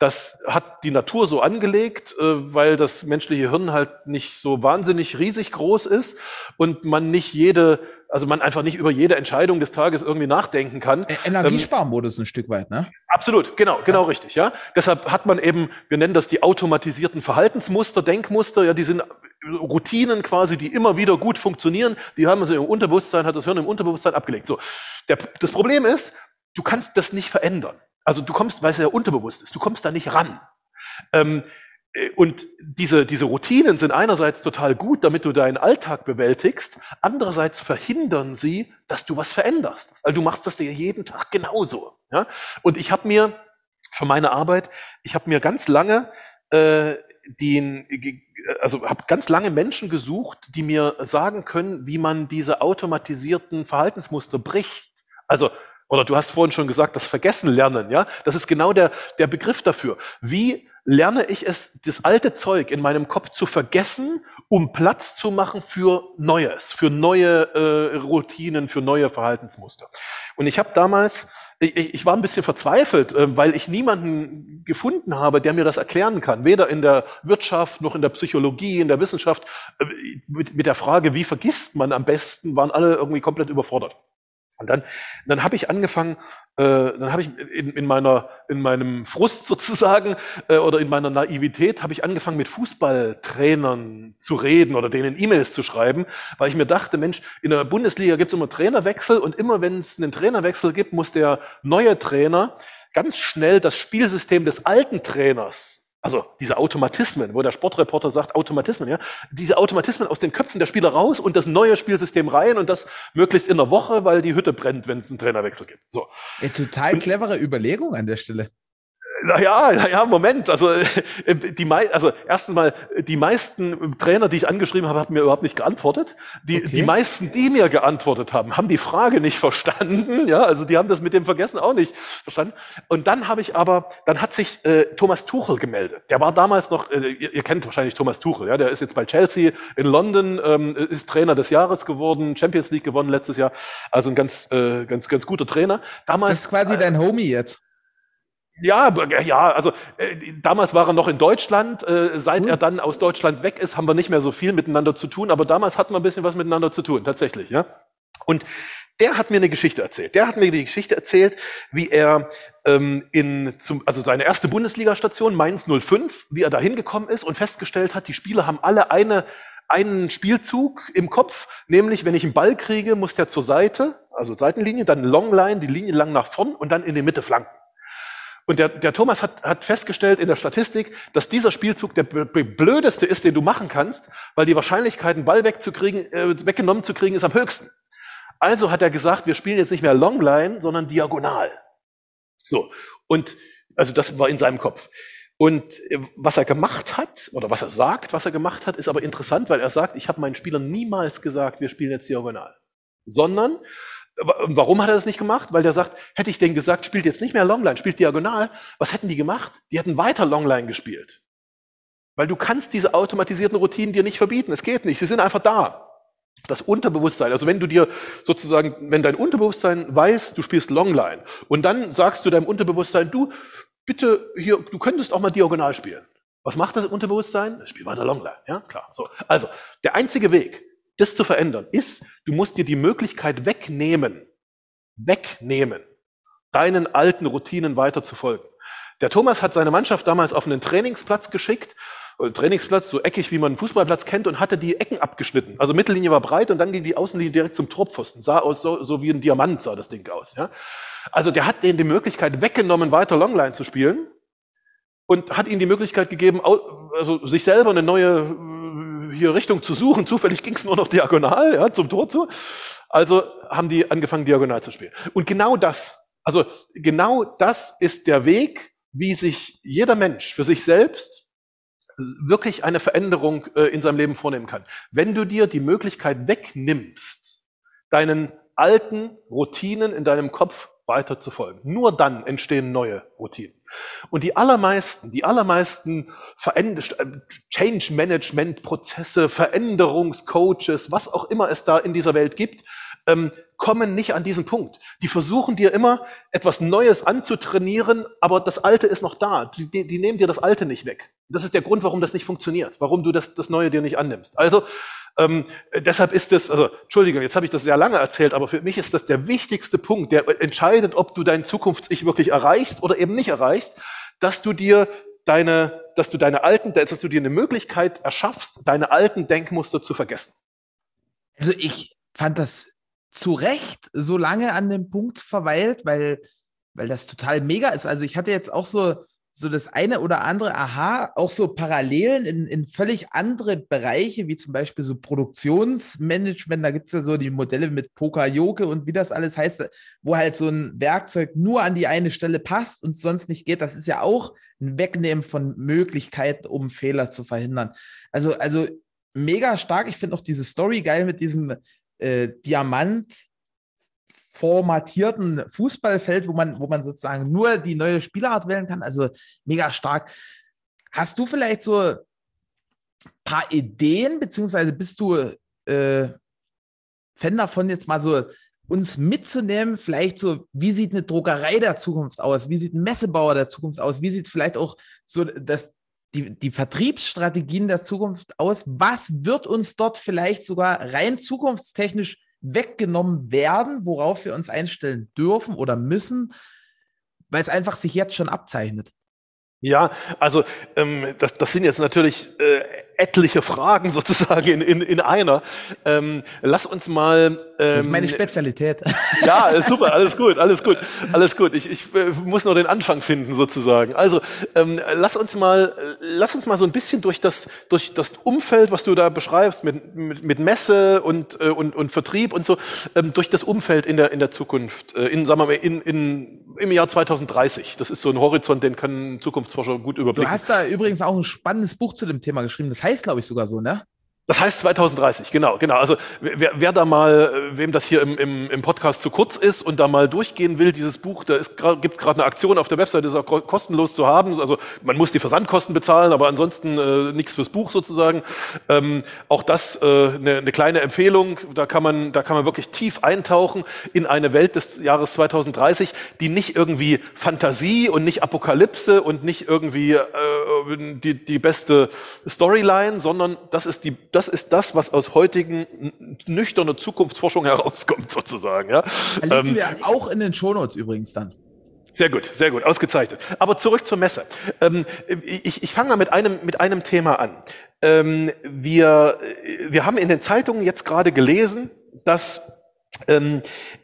[SPEAKER 2] Das hat die Natur so angelegt, äh, weil das menschliche Hirn halt nicht so wahnsinnig riesig groß ist und man nicht jede, also man einfach nicht über jede Entscheidung des Tages irgendwie nachdenken kann.
[SPEAKER 1] E-, Energiesparmodus ähm, ein Stück weit, ne?
[SPEAKER 2] Absolut, genau, genau ja. richtig, ja. Deshalb hat man eben, wir nennen das die automatisierten Verhaltensmuster, Denkmuster, ja, die sind Routinen quasi, die immer wieder gut funktionieren, die haben also im Unterbewusstsein, hat das Hirn im Unterbewusstsein abgelegt. So. Der, das Problem ist, du kannst das nicht verändern. Also du kommst, weil es ja unterbewusst ist, du kommst da nicht ran. Ähm, äh, und diese, diese Routinen sind einerseits total gut, damit du deinen Alltag bewältigst, andererseits verhindern sie, dass du was veränderst. Weil du machst das ja jeden Tag genauso. Ja? Und ich habe mir für meine Arbeit, ich habe mir ganz lange äh, den, also habe ganz lange Menschen gesucht, die mir sagen können, wie man diese automatisierten Verhaltensmuster bricht. Also oder du hast vorhin schon gesagt, das Vergessen lernen, ja? Das ist genau der, der Begriff dafür. Wie lerne ich es, das alte Zeug in meinem Kopf zu vergessen, um Platz zu machen für Neues, für neue äh, Routinen, für neue Verhaltensmuster. Und ich habe damals, ich, ich war ein bisschen verzweifelt, äh, weil ich niemanden gefunden habe, der mir das erklären kann. Weder in der Wirtschaft noch in der Psychologie, in der Wissenschaft. Äh, mit, mit der Frage, wie vergisst man am besten, waren alle irgendwie komplett überfordert. Und dann, dann habe ich angefangen, äh, dann habe ich in, in, meiner, in meinem Frust sozusagen äh, oder in meiner Naivität habe ich angefangen mit Fußballtrainern zu reden oder denen E-Mails zu schreiben, weil ich mir dachte, Mensch, in der Bundesliga gibt es immer Trainerwechsel und immer wenn es einen Trainerwechsel gibt, muss der neue Trainer ganz schnell das Spielsystem des alten Trainers also diese Automatismen, wo der Sportreporter sagt, Automatismen, ja, diese Automatismen aus den Köpfen der Spieler raus und das neue Spielsystem rein und das möglichst in der Woche, weil die Hütte brennt, wenn es einen Trainerwechsel gibt. So.
[SPEAKER 1] Eine total clevere Überlegung an der Stelle.
[SPEAKER 2] Naja, naja, Moment. Also, äh, die mei also erstens mal, die meisten Trainer, die ich angeschrieben habe, haben mir überhaupt nicht geantwortet. Die, okay. die meisten, die mir geantwortet haben, haben die Frage nicht verstanden. Ja, also die haben das mit dem Vergessen auch nicht verstanden. Und dann habe ich aber, dann hat sich äh, Thomas Tuchel gemeldet. Der war damals noch, äh, ihr, ihr, kennt wahrscheinlich Thomas Tuchel, ja, der ist jetzt bei Chelsea in London, ähm, ist Trainer des Jahres geworden, Champions League gewonnen letztes Jahr. Also ein ganz, äh, ganz, ganz guter Trainer.
[SPEAKER 1] Damals, das ist quasi dein Homie jetzt.
[SPEAKER 2] Ja, ja, also äh, damals war er noch in Deutschland. Äh, seit cool. er dann aus Deutschland weg ist, haben wir nicht mehr so viel miteinander zu tun. Aber damals hatten wir ein bisschen was miteinander zu tun, tatsächlich. Ja. Und der hat mir eine Geschichte erzählt. Der hat mir die Geschichte erzählt, wie er ähm, in zum, also seine erste Bundesliga-Station Mainz 05, wie er da hingekommen ist und festgestellt hat, die Spieler haben alle eine einen Spielzug im Kopf, nämlich wenn ich einen Ball kriege, muss der zur Seite, also Seitenlinie, dann Longline, die Linie lang nach vorn und dann in die Mitte flanken. Und der, der Thomas hat, hat festgestellt in der Statistik, dass dieser Spielzug der blödeste ist, den du machen kannst, weil die Wahrscheinlichkeit, einen Ball wegzukriegen, äh, weggenommen zu kriegen, ist am höchsten. Also hat er gesagt, wir spielen jetzt nicht mehr Longline, sondern diagonal. So. Und, also das war in seinem Kopf. Und äh, was er gemacht hat, oder was er sagt, was er gemacht hat, ist aber interessant, weil er sagt, ich habe meinen Spielern niemals gesagt, wir spielen jetzt diagonal. Sondern Warum hat er das nicht gemacht? Weil der sagt, hätte ich denen gesagt, spielt jetzt nicht mehr Longline, spielt diagonal, was hätten die gemacht? Die hätten weiter Longline gespielt. Weil du kannst diese automatisierten Routinen dir nicht verbieten. Es geht nicht. Sie sind einfach da. Das Unterbewusstsein, also wenn du dir sozusagen, wenn dein Unterbewusstsein weiß, du spielst Longline und dann sagst du deinem Unterbewusstsein, du, bitte hier, du könntest auch mal diagonal spielen. Was macht das Unterbewusstsein? Spiel weiter Longline, ja, klar. So. Also, der einzige Weg, das zu verändern, ist, du musst dir die Möglichkeit wegnehmen, wegnehmen, deinen alten Routinen weiter zu folgen. Der Thomas hat seine Mannschaft damals auf einen Trainingsplatz geschickt, äh, Trainingsplatz, so eckig, wie man einen Fußballplatz kennt, und hatte die Ecken abgeschnitten. Also Mittellinie war breit und dann ging die Außenlinie direkt zum Torpfosten. Sah aus so, so wie ein Diamant sah das Ding aus. Ja? Also der hat denen die Möglichkeit weggenommen, weiter Longline zu spielen und hat ihnen die Möglichkeit gegeben, also sich selber eine neue hier Richtung zu suchen. Zufällig ging es nur noch diagonal, ja, zum Tor zu. Also haben die angefangen, diagonal zu spielen. Und genau das, also genau das ist der Weg, wie sich jeder Mensch für sich selbst wirklich eine Veränderung äh, in seinem Leben vornehmen kann. Wenn du dir die Möglichkeit wegnimmst, deinen alten Routinen in deinem Kopf weiter zu folgen. Nur dann entstehen neue Routinen. Und die allermeisten, die allermeisten Change Management Prozesse, Veränderungscoaches, was auch immer es da in dieser Welt gibt, ähm, kommen nicht an diesen Punkt. Die versuchen dir immer etwas Neues anzutrainieren, aber das Alte ist noch da. Die, die nehmen dir das Alte nicht weg. Das ist der Grund, warum das nicht funktioniert, warum du das, das Neue dir nicht annimmst. Also ähm, deshalb ist es, also Entschuldigung, jetzt habe ich das sehr lange erzählt, aber für mich ist das der wichtigste Punkt, der entscheidet, ob du dein Zukunfts-Ich wirklich erreichst oder eben nicht erreichst, dass du dir deine, dass du deine alten, dass du dir eine Möglichkeit erschaffst, deine alten Denkmuster zu vergessen.
[SPEAKER 1] Also ich fand das zu Recht so lange an dem Punkt verweilt, weil, weil das total mega ist. Also ich hatte jetzt auch so, so das eine oder andere Aha, auch so Parallelen in, in völlig andere Bereiche, wie zum Beispiel so Produktionsmanagement. Da gibt es ja so die Modelle mit Poker-Yoke und wie das alles heißt, wo halt so ein Werkzeug nur an die eine Stelle passt und sonst nicht geht. Das ist ja auch ein Wegnehmen von Möglichkeiten, um Fehler zu verhindern. Also, also mega stark. Ich finde auch diese Story geil mit diesem äh, Diamant formatierten Fußballfeld, wo man, wo man sozusagen nur die neue Spielart wählen kann. Also mega stark. Hast du vielleicht so ein paar Ideen, beziehungsweise bist du äh, Fan davon, jetzt mal so uns mitzunehmen, vielleicht so, wie sieht eine Druckerei der Zukunft aus? Wie sieht ein Messebauer der Zukunft aus? Wie sieht vielleicht auch so das, die, die Vertriebsstrategien der Zukunft aus? Was wird uns dort vielleicht sogar rein zukunftstechnisch weggenommen werden, worauf wir uns einstellen dürfen oder müssen, weil es einfach sich jetzt schon abzeichnet?
[SPEAKER 2] Ja, also ähm, das, das sind jetzt natürlich äh, etliche Fragen sozusagen in, in, in einer. Ähm, lass uns mal.
[SPEAKER 1] Ähm, das ist meine Spezialität.
[SPEAKER 2] Ja, super, alles gut, alles gut, alles gut. Ich, ich äh, muss nur den Anfang finden sozusagen. Also ähm, lass uns mal, lass uns mal so ein bisschen durch das durch das Umfeld, was du da beschreibst, mit, mit, mit Messe und, äh, und und Vertrieb und so, ähm, durch das Umfeld in der in der Zukunft, äh, in sagen wir mal in, in im Jahr 2030. Das ist so ein Horizont, den können Zukunftsforscher gut überblicken.
[SPEAKER 1] Du hast da übrigens auch ein spannendes Buch zu dem Thema geschrieben. Das heißt, glaube ich, sogar so, ne?
[SPEAKER 2] Das heißt 2030, genau, genau. Also wer, wer da mal, äh, wem das hier im, im, im Podcast zu kurz ist und da mal durchgehen will, dieses Buch, da ist, gibt gerade eine Aktion auf der Website, ist auch kostenlos zu haben. Also man muss die Versandkosten bezahlen, aber ansonsten äh, nichts fürs Buch sozusagen. Ähm, auch das äh, eine, eine kleine Empfehlung. Da kann man, da kann man wirklich tief eintauchen in eine Welt des Jahres 2030, die nicht irgendwie Fantasie und nicht Apokalypse und nicht irgendwie äh, die, die beste Storyline, sondern das ist die das ist das, was aus heutigen nüchterner Zukunftsforschung herauskommt, sozusagen. Ja.
[SPEAKER 1] Verlinken ähm, wir auch in den Shownotes übrigens dann.
[SPEAKER 2] Sehr gut, sehr gut, ausgezeichnet. Aber zurück zur Messe. Ähm, ich ich fange mal mit einem, mit einem Thema an. Ähm, wir, wir haben in den Zeitungen jetzt gerade gelesen, dass ähm,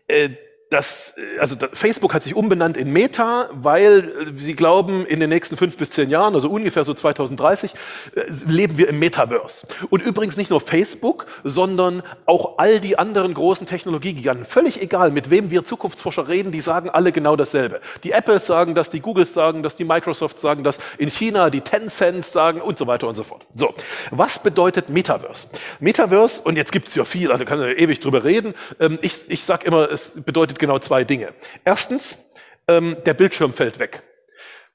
[SPEAKER 2] äh, das, äh, also Facebook hat sich umbenannt in Meta, weil äh, sie glauben, in den nächsten fünf bis zehn Jahren, also ungefähr so 2030, äh, leben wir im Metaverse. Und übrigens nicht nur Facebook, sondern auch all die anderen großen Technologiegiganten. Völlig egal, mit wem wir Zukunftsforscher reden, die sagen alle genau dasselbe. Die Apples sagen das, die Googles sagen das, die Microsoft sagen das, in China die Tencent sagen und so weiter und so fort. So, was bedeutet Metaverse? Metaverse, und jetzt gibt es ja viel, also kann man ewig drüber reden. Ähm, ich, ich sage immer, es bedeutet genau zwei Dinge. Erstens, ähm, der Bildschirm fällt weg.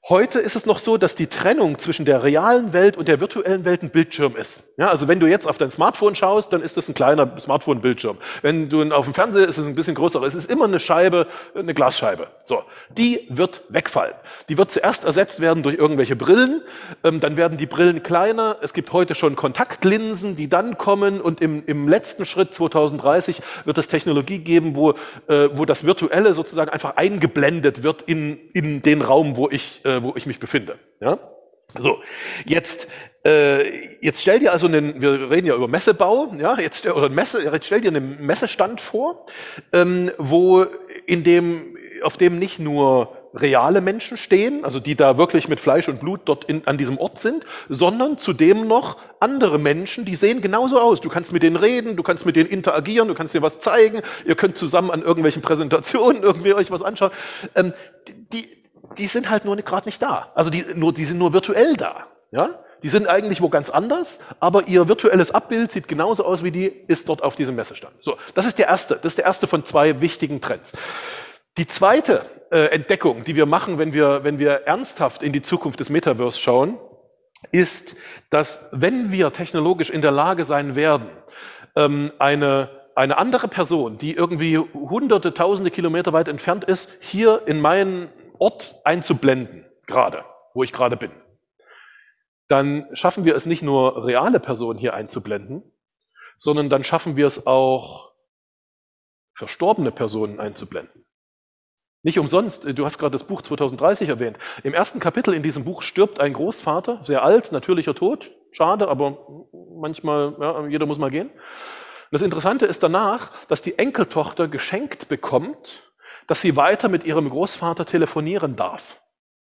[SPEAKER 2] Heute ist es noch so, dass die Trennung zwischen der realen Welt und der virtuellen Welt ein Bildschirm ist. Ja, also wenn du jetzt auf dein Smartphone schaust, dann ist das ein kleiner Smartphone-Bildschirm. Wenn du auf dem Fernseher ist es ein bisschen größer. Es ist immer eine Scheibe, eine Glasscheibe. So, die wird wegfallen. Die wird zuerst ersetzt werden durch irgendwelche Brillen. Ähm, dann werden die Brillen kleiner. Es gibt heute schon Kontaktlinsen, die dann kommen. Und im, im letzten Schritt 2030 wird es Technologie geben, wo, äh, wo das Virtuelle sozusagen einfach eingeblendet wird in, in den Raum, wo ich, äh, wo ich mich befinde. Ja? So, jetzt, äh, jetzt stell dir also einen, wir reden ja über Messebau, ja, jetzt, oder Messe, jetzt stell dir einen Messestand vor, ähm, wo in dem, auf dem nicht nur reale Menschen stehen, also die da wirklich mit Fleisch und Blut dort in, an diesem Ort sind, sondern zudem noch andere Menschen, die sehen genauso aus. Du kannst mit denen reden, du kannst mit denen interagieren, du kannst dir was zeigen, ihr könnt zusammen an irgendwelchen Präsentationen irgendwie euch was anschauen. Ähm, die, die sind halt nur gerade nicht da. Also die, nur, die sind nur virtuell da. Ja? Die sind eigentlich wo ganz anders, aber ihr virtuelles Abbild sieht genauso aus wie die ist dort auf diesem Messestand. So, das ist der erste. Das ist der erste von zwei wichtigen Trends. Die zweite äh, Entdeckung, die wir machen, wenn wir, wenn wir ernsthaft in die Zukunft des Metaverse schauen, ist, dass wenn wir technologisch in der Lage sein werden, ähm, eine eine andere Person, die irgendwie hunderte, tausende Kilometer weit entfernt ist, hier in meinen Ort einzublenden, gerade, wo ich gerade bin, dann schaffen wir es nicht nur reale Personen hier einzublenden, sondern dann schaffen wir es auch verstorbene Personen einzublenden. Nicht umsonst, du hast gerade das Buch 2030 erwähnt. Im ersten Kapitel in diesem Buch stirbt ein Großvater, sehr alt, natürlicher Tod, schade, aber manchmal, ja, jeder muss mal gehen. das Interessante ist danach, dass die Enkeltochter geschenkt bekommt dass sie weiter mit ihrem Großvater telefonieren darf.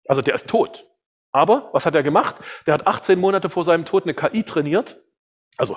[SPEAKER 2] Also der ist tot. Aber was hat er gemacht? Der hat 18 Monate vor seinem Tod eine KI trainiert. Also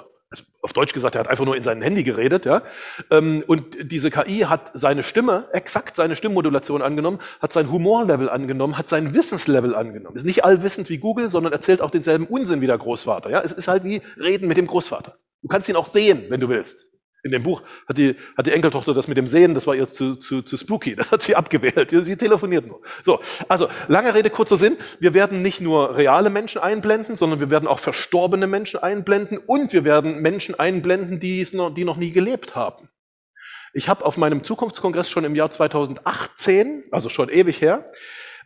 [SPEAKER 2] auf Deutsch gesagt, er hat einfach nur in sein Handy geredet, ja. Ähm, und diese KI hat seine Stimme, exakt seine Stimmmodulation angenommen, hat sein Humorlevel angenommen, hat sein Wissenslevel angenommen. Ist nicht allwissend wie Google, sondern erzählt auch denselben Unsinn wie der Großvater, ja. Es ist halt wie Reden mit dem Großvater. Du kannst ihn auch sehen, wenn du willst. In dem Buch hat die, hat die Enkeltochter das mit dem Sehen, das war ihr zu, zu, zu spooky, das hat sie abgewählt. Sie telefoniert nur. So, also lange Rede, kurzer Sinn. Wir werden nicht nur reale Menschen einblenden, sondern wir werden auch verstorbene Menschen einblenden und wir werden Menschen einblenden, die, noch, die noch nie gelebt haben. Ich habe auf meinem Zukunftskongress schon im Jahr 2018, also schon ewig her,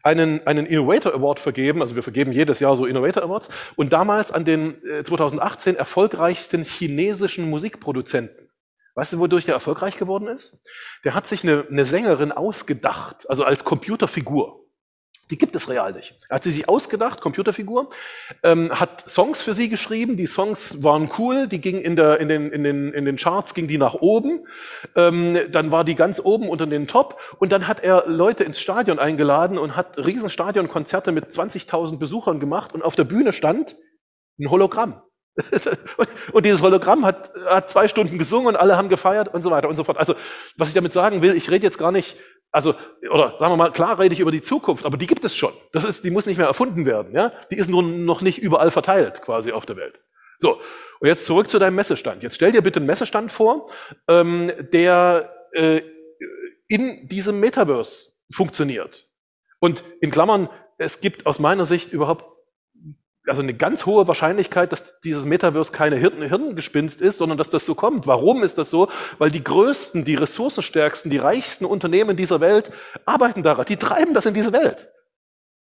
[SPEAKER 2] einen, einen Innovator Award vergeben. Also wir vergeben jedes Jahr so Innovator Awards. Und damals an den äh, 2018 erfolgreichsten chinesischen Musikproduzenten Weißt du, wodurch der erfolgreich geworden ist? Der hat sich eine, eine Sängerin ausgedacht, also als Computerfigur. Die gibt es real nicht. Er hat sie sich ausgedacht, Computerfigur, ähm, hat Songs für sie geschrieben. Die Songs waren cool, die gingen in, der, in, den, in, den, in den Charts, ging die nach oben. Ähm, dann war die ganz oben unter den Top. Und dann hat er Leute ins Stadion eingeladen und hat Riesenstadionkonzerte mit 20.000 Besuchern gemacht. Und auf der Bühne stand ein Hologramm. Und dieses Hologramm hat, hat zwei Stunden gesungen und alle haben gefeiert und so weiter und so fort. Also, was ich damit sagen will, ich rede jetzt gar nicht, also, oder sagen wir mal, klar rede ich über die Zukunft, aber die gibt es schon. Das ist, die muss nicht mehr erfunden werden, ja? Die ist nur noch nicht überall verteilt, quasi auf der Welt. So. Und jetzt zurück zu deinem Messestand. Jetzt stell dir bitte einen Messestand vor, ähm, der äh, in diesem Metaverse funktioniert. Und in Klammern, es gibt aus meiner Sicht überhaupt also eine ganz hohe Wahrscheinlichkeit, dass dieses Metaverse keine Hirn Hirngespinst ist, sondern dass das so kommt. Warum ist das so? Weil die größten, die ressourcenstärksten, die reichsten Unternehmen dieser Welt arbeiten daran. Die treiben das in diese Welt.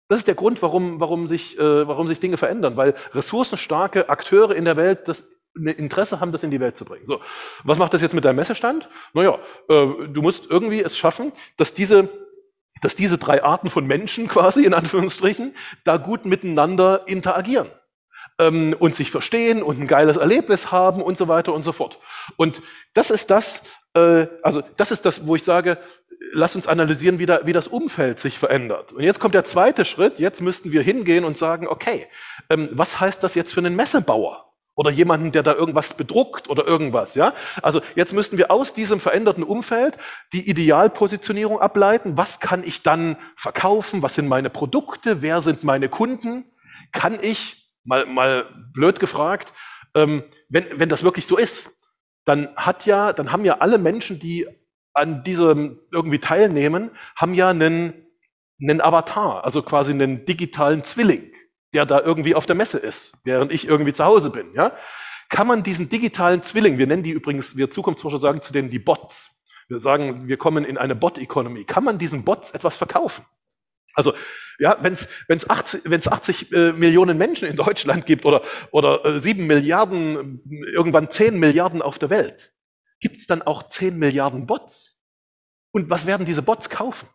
[SPEAKER 2] Das ist der Grund, warum, warum, sich, äh, warum sich Dinge verändern, weil ressourcenstarke Akteure in der Welt das Interesse haben, das in die Welt zu bringen. So, was macht das jetzt mit deinem Messestand? Naja, äh, du musst irgendwie es schaffen, dass diese dass diese drei Arten von Menschen quasi, in Anführungsstrichen, da gut miteinander interagieren ähm, und sich verstehen und ein geiles Erlebnis haben und so weiter und so fort. Und das ist das, äh, also das ist das, wo ich sage, lass uns analysieren, wie, da, wie das Umfeld sich verändert. Und jetzt kommt der zweite Schritt, jetzt müssten wir hingehen und sagen, okay, ähm, was heißt das jetzt für einen Messebauer? Oder jemanden, der da irgendwas bedruckt oder irgendwas, ja? Also jetzt müssten wir aus diesem veränderten Umfeld die Idealpositionierung ableiten. Was kann ich dann verkaufen? Was sind meine Produkte? Wer sind meine Kunden? Kann ich, mal, mal blöd gefragt, ähm, wenn, wenn das wirklich so ist, dann hat ja, dann haben ja alle Menschen, die an diesem irgendwie teilnehmen, haben ja einen, einen Avatar, also quasi einen digitalen Zwilling der da irgendwie auf der Messe ist, während ich irgendwie zu Hause bin, ja? Kann man diesen digitalen Zwilling, wir nennen die übrigens, wir Zukunftsforscher sagen zu denen die Bots. Wir sagen, wir kommen in eine Bot-Economy. Kann man diesen Bots etwas verkaufen? Also, ja, wenn es wenn's 80, wenn's 80 äh, Millionen Menschen in Deutschland gibt oder, oder äh, 7 Milliarden, irgendwann 10 Milliarden auf der Welt, gibt es dann auch 10 Milliarden Bots? Und was werden diese Bots kaufen?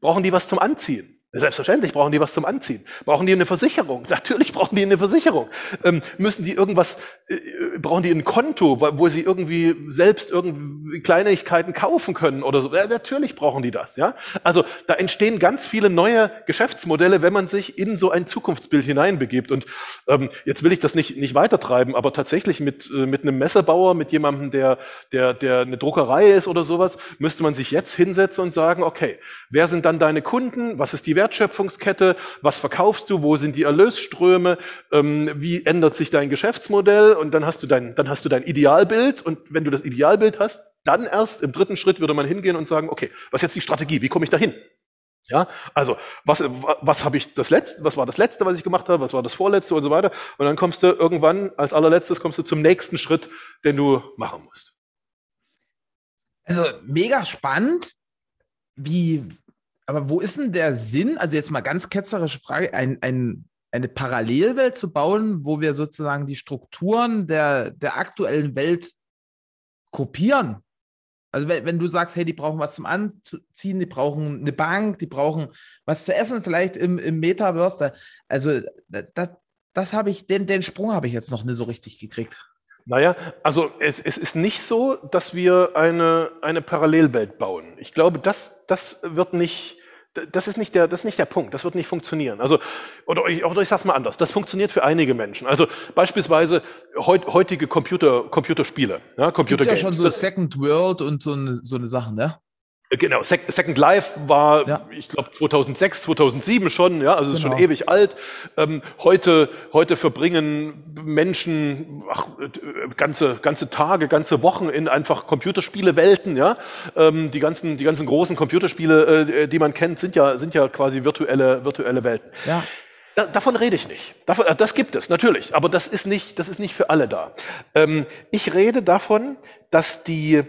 [SPEAKER 2] Brauchen die was zum Anziehen? Selbstverständlich brauchen die was zum Anziehen. Brauchen die eine Versicherung? Natürlich brauchen die eine Versicherung. Ähm, müssen die irgendwas, äh, brauchen die ein Konto, wo sie irgendwie selbst irgendwie Kleinigkeiten kaufen können oder so? Ja, natürlich brauchen die das, ja. Also da entstehen ganz viele neue Geschäftsmodelle, wenn man sich in so ein Zukunftsbild hineinbegibt. Und ähm, jetzt will ich das nicht, nicht weitertreiben, aber tatsächlich mit, äh, mit einem Messerbauer, mit jemandem, der, der, der eine Druckerei ist oder sowas, müsste man sich jetzt hinsetzen und sagen, okay, wer sind dann deine Kunden? Was ist die Wert Wertschöpfungskette, was verkaufst du, wo sind die Erlösströme, ähm, wie ändert sich dein Geschäftsmodell? Und dann hast du dein, dann hast du dein Idealbild. Und wenn du das Idealbild hast, dann erst im dritten Schritt würde man hingehen und sagen, okay, was ist jetzt die Strategie, wie komme ich dahin? Ja, also was, was habe ich das letzte, was war das letzte, was ich gemacht habe, was war das vorletzte? Und so weiter. Und dann kommst du irgendwann als allerletztes kommst du zum nächsten Schritt, den du machen musst.
[SPEAKER 1] Also mega spannend, wie aber wo ist denn der Sinn, also jetzt mal ganz ketzerische Frage, ein, ein, eine Parallelwelt zu bauen, wo wir sozusagen die Strukturen der, der aktuellen Welt kopieren? Also wenn, wenn, du sagst, hey, die brauchen was zum Anziehen, die brauchen eine Bank, die brauchen was zu essen, vielleicht im, im Metaverse. Da, also das, das habe ich, den, den Sprung habe ich jetzt noch nicht so richtig gekriegt.
[SPEAKER 2] Naja, also es, es ist nicht so, dass wir eine, eine Parallelwelt bauen. Ich glaube, das, das wird nicht, das ist nicht der, das ist nicht der Punkt. Das wird nicht funktionieren. Also, oder ich, oder ich sag's mal anders. Das funktioniert für einige Menschen. Also beispielsweise heut, heutige Computer, Computerspiele, ja, Computer
[SPEAKER 1] Es gibt ja schon so Second World und so eine, so eine Sachen, ne?
[SPEAKER 2] Genau, Second Life war, ja. ich glaube, 2006, 2007 schon, ja, also genau. ist schon ewig alt. Ähm, heute, heute verbringen Menschen ach, ganze, ganze Tage, ganze Wochen in einfach Computerspielewelten, ja. Ähm, die ganzen, die ganzen großen Computerspiele, äh, die man kennt, sind ja, sind ja quasi virtuelle, virtuelle Welten. Ja. Da, davon rede ich nicht. Davon, äh, das gibt es natürlich, aber das ist nicht, das ist nicht für alle da. Ähm, ich rede davon, dass die äh,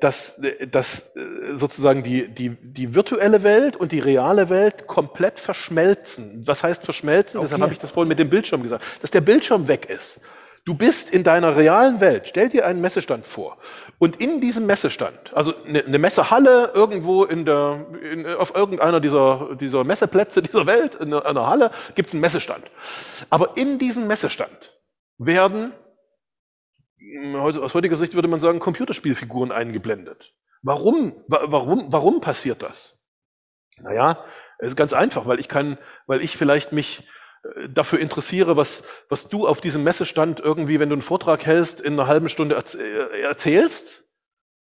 [SPEAKER 2] dass, dass äh, sozusagen die, die, die virtuelle Welt und die reale Welt komplett verschmelzen. Was heißt verschmelzen? Okay. Deshalb habe ich das vorhin mit dem Bildschirm gesagt. Dass der Bildschirm weg ist. Du bist in deiner realen Welt. Stell dir einen Messestand vor. Und in diesem Messestand, also eine, eine Messehalle irgendwo in der, in, auf irgendeiner dieser, dieser Messeplätze dieser Welt, in einer, einer Halle, gibt es einen Messestand. Aber in diesem Messestand werden, aus heutiger Sicht würde man sagen, Computerspielfiguren eingeblendet. Warum, warum, warum passiert das? Naja, es ist ganz einfach, weil ich kann, weil ich vielleicht mich äh, dafür interessiere, was, was du auf diesem Messestand irgendwie, wenn du einen Vortrag hältst, in einer halben Stunde äh, erzählst.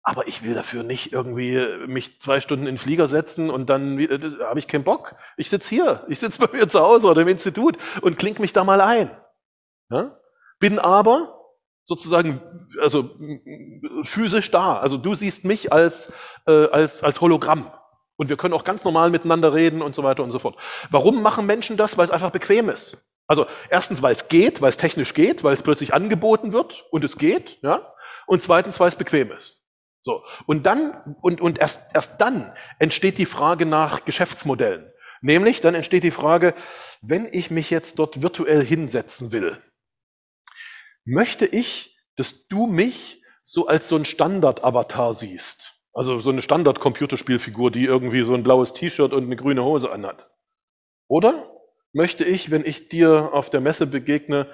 [SPEAKER 2] Aber ich will dafür nicht irgendwie mich zwei Stunden in den Flieger setzen und dann äh, habe ich keinen Bock. Ich sitze hier, ich sitze bei mir zu Hause oder im Institut und klinge mich da mal ein. Ja? Bin aber sozusagen also physisch da. Also du siehst mich als, äh, als, als Hologramm. Und wir können auch ganz normal miteinander reden und so weiter und so fort. Warum machen Menschen das? Weil es einfach bequem ist. Also erstens, weil es geht, weil es technisch geht, weil es plötzlich angeboten wird und es geht, ja. Und zweitens, weil es bequem ist. So. Und dann, und, und erst, erst dann entsteht die Frage nach Geschäftsmodellen. Nämlich, dann entsteht die Frage, wenn ich mich jetzt dort virtuell hinsetzen will, möchte ich, dass du mich so als so ein Standard-Avatar siehst. Also so eine Standard-Computerspielfigur, die irgendwie so ein blaues T-Shirt und eine grüne Hose anhat. Oder möchte ich, wenn ich dir auf der Messe begegne,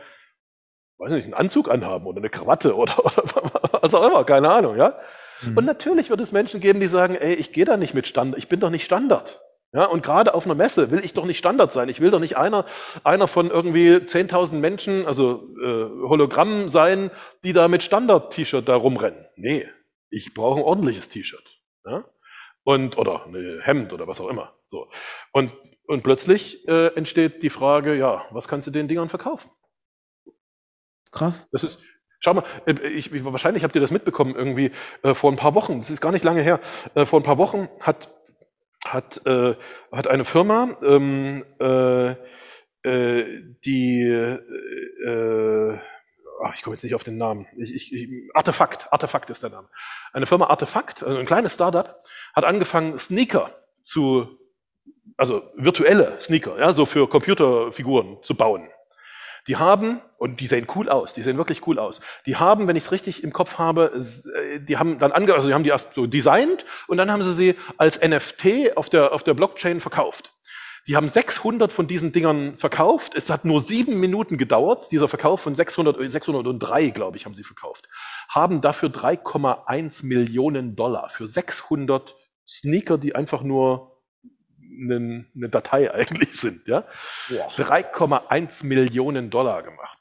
[SPEAKER 2] weiß nicht, einen Anzug anhaben oder eine Krawatte oder, oder was auch immer, keine Ahnung, ja? Mhm. Und natürlich wird es Menschen geben, die sagen, ey, ich gehe da nicht mit Standard, ich bin doch nicht Standard. Ja, und gerade auf einer Messe will ich doch nicht Standard sein. Ich will doch nicht einer, einer von irgendwie 10.000 Menschen, also äh, Hologramm sein, die da mit Standard-T-Shirt da rumrennen. Nee, ich brauche ein ordentliches T-Shirt. Ja? Und, oder ein Hemd oder was auch immer. So. Und, und plötzlich äh, entsteht die Frage, ja, was kannst du den Dingern verkaufen?
[SPEAKER 1] Krass.
[SPEAKER 2] Das ist, schau mal, äh, ich, wahrscheinlich habt ihr das mitbekommen irgendwie äh, vor ein paar Wochen, das ist gar nicht lange her, äh, vor ein paar Wochen hat, hat, äh, hat eine Firma, ähm, äh, äh, die äh, ach, ich komme jetzt nicht auf den Namen, ich, ich, ich, Artefakt, Artefakt ist der Name. Eine Firma Artefakt, also ein kleines Startup, hat angefangen, Sneaker zu, also virtuelle Sneaker, ja, so für Computerfiguren zu bauen. Die haben, und die sehen cool aus, die sehen wirklich cool aus. Die haben, wenn ich es richtig im Kopf habe, äh, die haben dann ange, also die haben die erst so designt und dann haben sie sie als NFT auf der, auf der Blockchain verkauft. Die haben 600 von diesen Dingern verkauft. Es hat nur sieben Minuten gedauert, dieser Verkauf von 600, 603, glaube ich, haben sie verkauft. Haben dafür 3,1 Millionen Dollar für 600 Sneaker, die einfach nur eine, eine Datei eigentlich sind. Ja? 3,1 Millionen Dollar gemacht.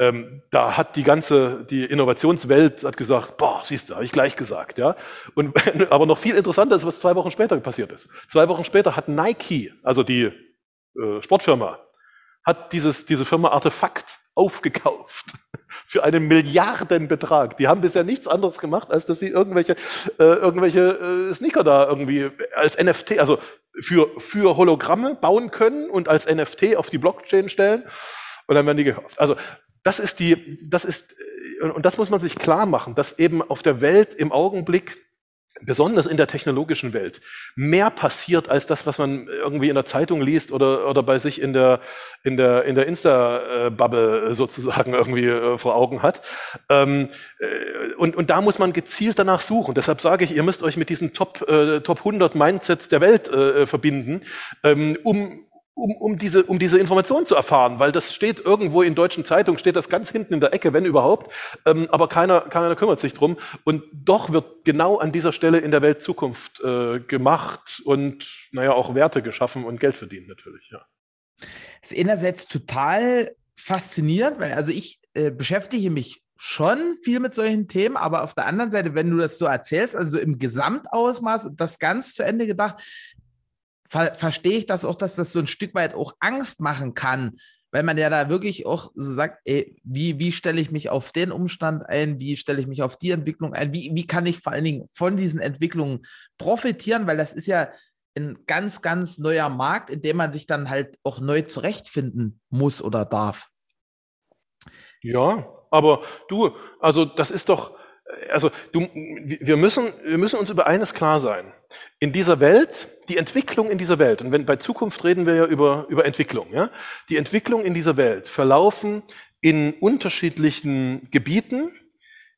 [SPEAKER 2] Ähm, da hat die ganze, die Innovationswelt hat gesagt, boah, siehst du, habe ich gleich gesagt, ja. Und, aber noch viel interessanter ist, was zwei Wochen später passiert ist. Zwei Wochen später hat Nike, also die äh, Sportfirma, hat dieses, diese Firma Artefakt aufgekauft für einen Milliardenbetrag. Die haben bisher nichts anderes gemacht, als dass sie irgendwelche, äh, irgendwelche äh, Sneaker da irgendwie als NFT, also für, für Hologramme bauen können und als NFT auf die Blockchain stellen. Und dann werden die gekauft. Also das ist die, das ist, und das muss man sich klar machen, dass eben auf der Welt im Augenblick besonders in der technologischen Welt, mehr passiert als das, was man irgendwie in der Zeitung liest oder, oder bei sich in der, in der, in der Insta-Bubble sozusagen irgendwie äh, vor Augen hat. Ähm, äh, und, und da muss man gezielt danach suchen. Deshalb sage ich, ihr müsst euch mit diesen Top, äh, Top 100 Mindsets der Welt äh, verbinden, ähm, um, um, um, diese, um diese Information zu erfahren, weil das steht irgendwo in deutschen Zeitungen, steht das ganz hinten in der Ecke, wenn überhaupt, ähm, aber keiner, keiner kümmert sich drum. Und doch wird genau an dieser Stelle in der Welt Zukunft äh, gemacht und naja auch Werte geschaffen und Geld verdient natürlich. Ja.
[SPEAKER 1] Das ist einerseits total faszinierend, weil also ich äh, beschäftige mich schon viel mit solchen Themen, aber auf der anderen Seite, wenn du das so erzählst, also im Gesamtausmaß und das ganz zu Ende gedacht, ver verstehe ich das auch, dass das so ein Stück weit auch Angst machen kann, weil man ja da wirklich auch so sagt, ey, wie, wie stelle ich mich auf den Umstand ein, wie stelle ich mich auf die Entwicklung ein, wie, wie kann ich vor allen Dingen von diesen Entwicklungen profitieren, weil das ist ja ein ganz, ganz neuer Markt, in dem man sich dann halt auch neu zurechtfinden muss oder darf.
[SPEAKER 2] Ja, aber du, also das ist doch, also du, wir müssen, wir müssen uns über eines klar sein. In dieser Welt, die Entwicklung in dieser Welt, und wenn bei Zukunft reden wir ja über, über Entwicklung, ja, die Entwicklung in dieser Welt verlaufen in unterschiedlichen Gebieten,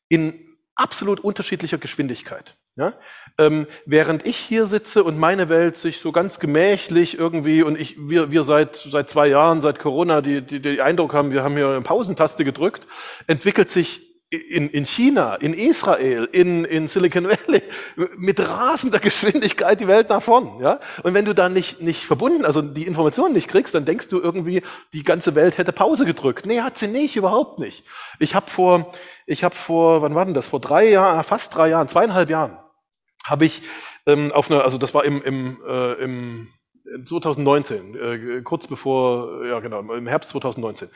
[SPEAKER 2] in absolut unterschiedlicher Geschwindigkeit. Ja? Ähm, während ich hier sitze und meine Welt sich so ganz gemächlich irgendwie und ich, wir, wir seit, seit zwei Jahren, seit Corona, die, die, die Eindruck haben, wir haben hier eine Pausentaste gedrückt, entwickelt sich in, in China, in Israel, in, in Silicon Valley mit rasender Geschwindigkeit die Welt nach vorn. Ja? Und wenn du da nicht, nicht verbunden, also die Informationen nicht kriegst, dann denkst du irgendwie, die ganze Welt hätte Pause gedrückt. Nee, hat sie nicht, überhaupt nicht. Ich habe vor, ich habe vor, wann war denn das? Vor drei Jahren, fast drei Jahren, zweieinhalb Jahren, habe ich ähm, auf einer, also das war im, im, äh, im 2019, äh, kurz bevor, ja genau, im Herbst 2019.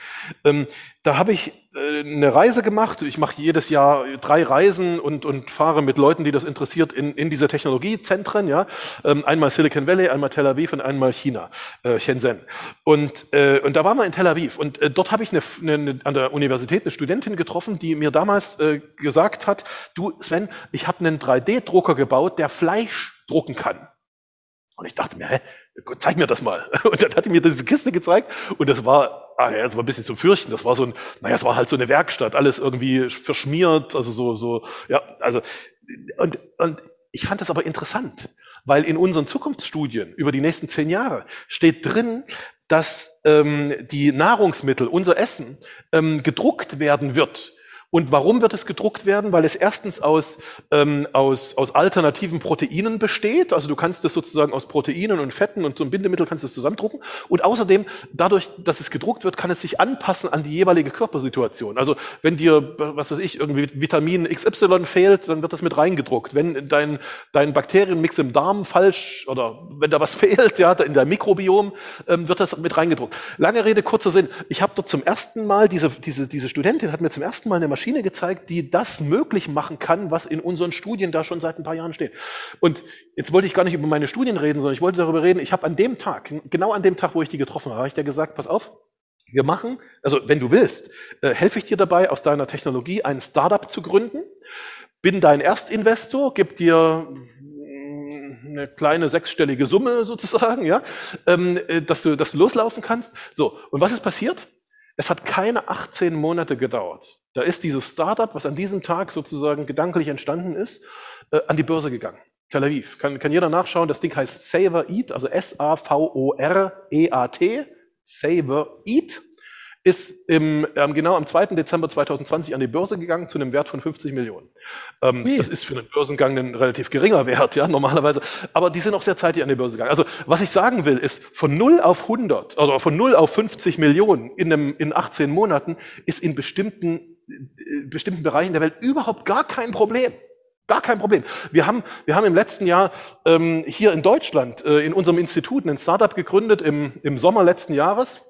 [SPEAKER 2] Ähm, da habe ich äh, eine Reise gemacht. Ich mache jedes Jahr drei Reisen und, und fahre mit Leuten, die das interessiert, in, in diese Technologiezentren. Ja, ähm, einmal Silicon Valley, einmal Tel Aviv und einmal China, äh, Shenzhen. Und, äh, und da waren wir in Tel Aviv und äh, dort habe ich eine, eine, an der Universität eine Studentin getroffen, die mir damals äh, gesagt hat: Du Sven, ich habe einen 3D-Drucker gebaut, der Fleisch drucken kann. Und ich dachte mir, hä, zeig mir das mal. Und dann hat er mir diese Kiste gezeigt und das war, ah ja, das war ein bisschen zum Fürchten. Das war so ein, naja, es war halt so eine Werkstatt, alles irgendwie verschmiert, also so, so, ja, also, und, und ich fand das aber interessant, weil in unseren Zukunftsstudien über die nächsten zehn Jahre steht drin, dass ähm, die Nahrungsmittel, unser Essen, ähm, gedruckt werden wird und warum wird es gedruckt werden? Weil es erstens aus, ähm, aus, aus alternativen Proteinen besteht. Also du kannst es sozusagen aus Proteinen und Fetten und so ein Bindemittel kannst du es zusammendrucken. Und außerdem, dadurch, dass es gedruckt wird, kann es sich anpassen an die jeweilige Körpersituation. Also wenn dir, was weiß ich, irgendwie Vitamin XY fehlt, dann wird das mit reingedruckt. Wenn dein, dein Bakterienmix im Darm falsch oder wenn da was fehlt, ja, in der Mikrobiom, ähm, wird das mit reingedruckt. Lange Rede, kurzer Sinn. Ich habe dort zum ersten Mal, diese, diese, diese Studentin hat mir zum ersten Mal eine Maschine Maschine gezeigt, die das möglich machen kann, was in unseren Studien da schon seit ein paar Jahren steht. Und jetzt wollte ich gar nicht über meine Studien reden, sondern ich wollte darüber reden, ich habe an dem Tag, genau an dem Tag, wo ich die getroffen habe, habe ich dir gesagt, pass auf, wir machen, also wenn du willst, äh, helfe ich dir dabei, aus deiner Technologie ein Startup zu gründen, bin dein Erstinvestor, gib dir mm, eine kleine sechsstellige Summe sozusagen, ja, ähm, äh, dass du, dass du loslaufen kannst. So, und was ist passiert? Es hat keine 18 Monate gedauert. Da ist dieses Startup, was an diesem Tag sozusagen gedanklich entstanden ist, äh, an die Börse gegangen. Tel Aviv. Kann, kann jeder nachschauen. Das Ding heißt Saver Eat, also S-A-V-O-R-E-A-T. Saver Eat ist im, ähm, genau am 2. Dezember 2020 an die Börse gegangen zu einem Wert von 50 Millionen. Ähm, das ist für einen Börsengang ein relativ geringer Wert, ja, normalerweise. Aber die sind auch sehr zeitig an die Börse gegangen. Also, was ich sagen will, ist, von 0 auf 100, also von 0 auf 50 Millionen in, einem, in 18 Monaten ist in bestimmten, äh, bestimmten Bereichen der Welt überhaupt gar kein Problem. Gar kein Problem. Wir haben, wir haben im letzten Jahr ähm, hier in Deutschland äh, in unserem Institut ein Startup gegründet im, im Sommer letzten Jahres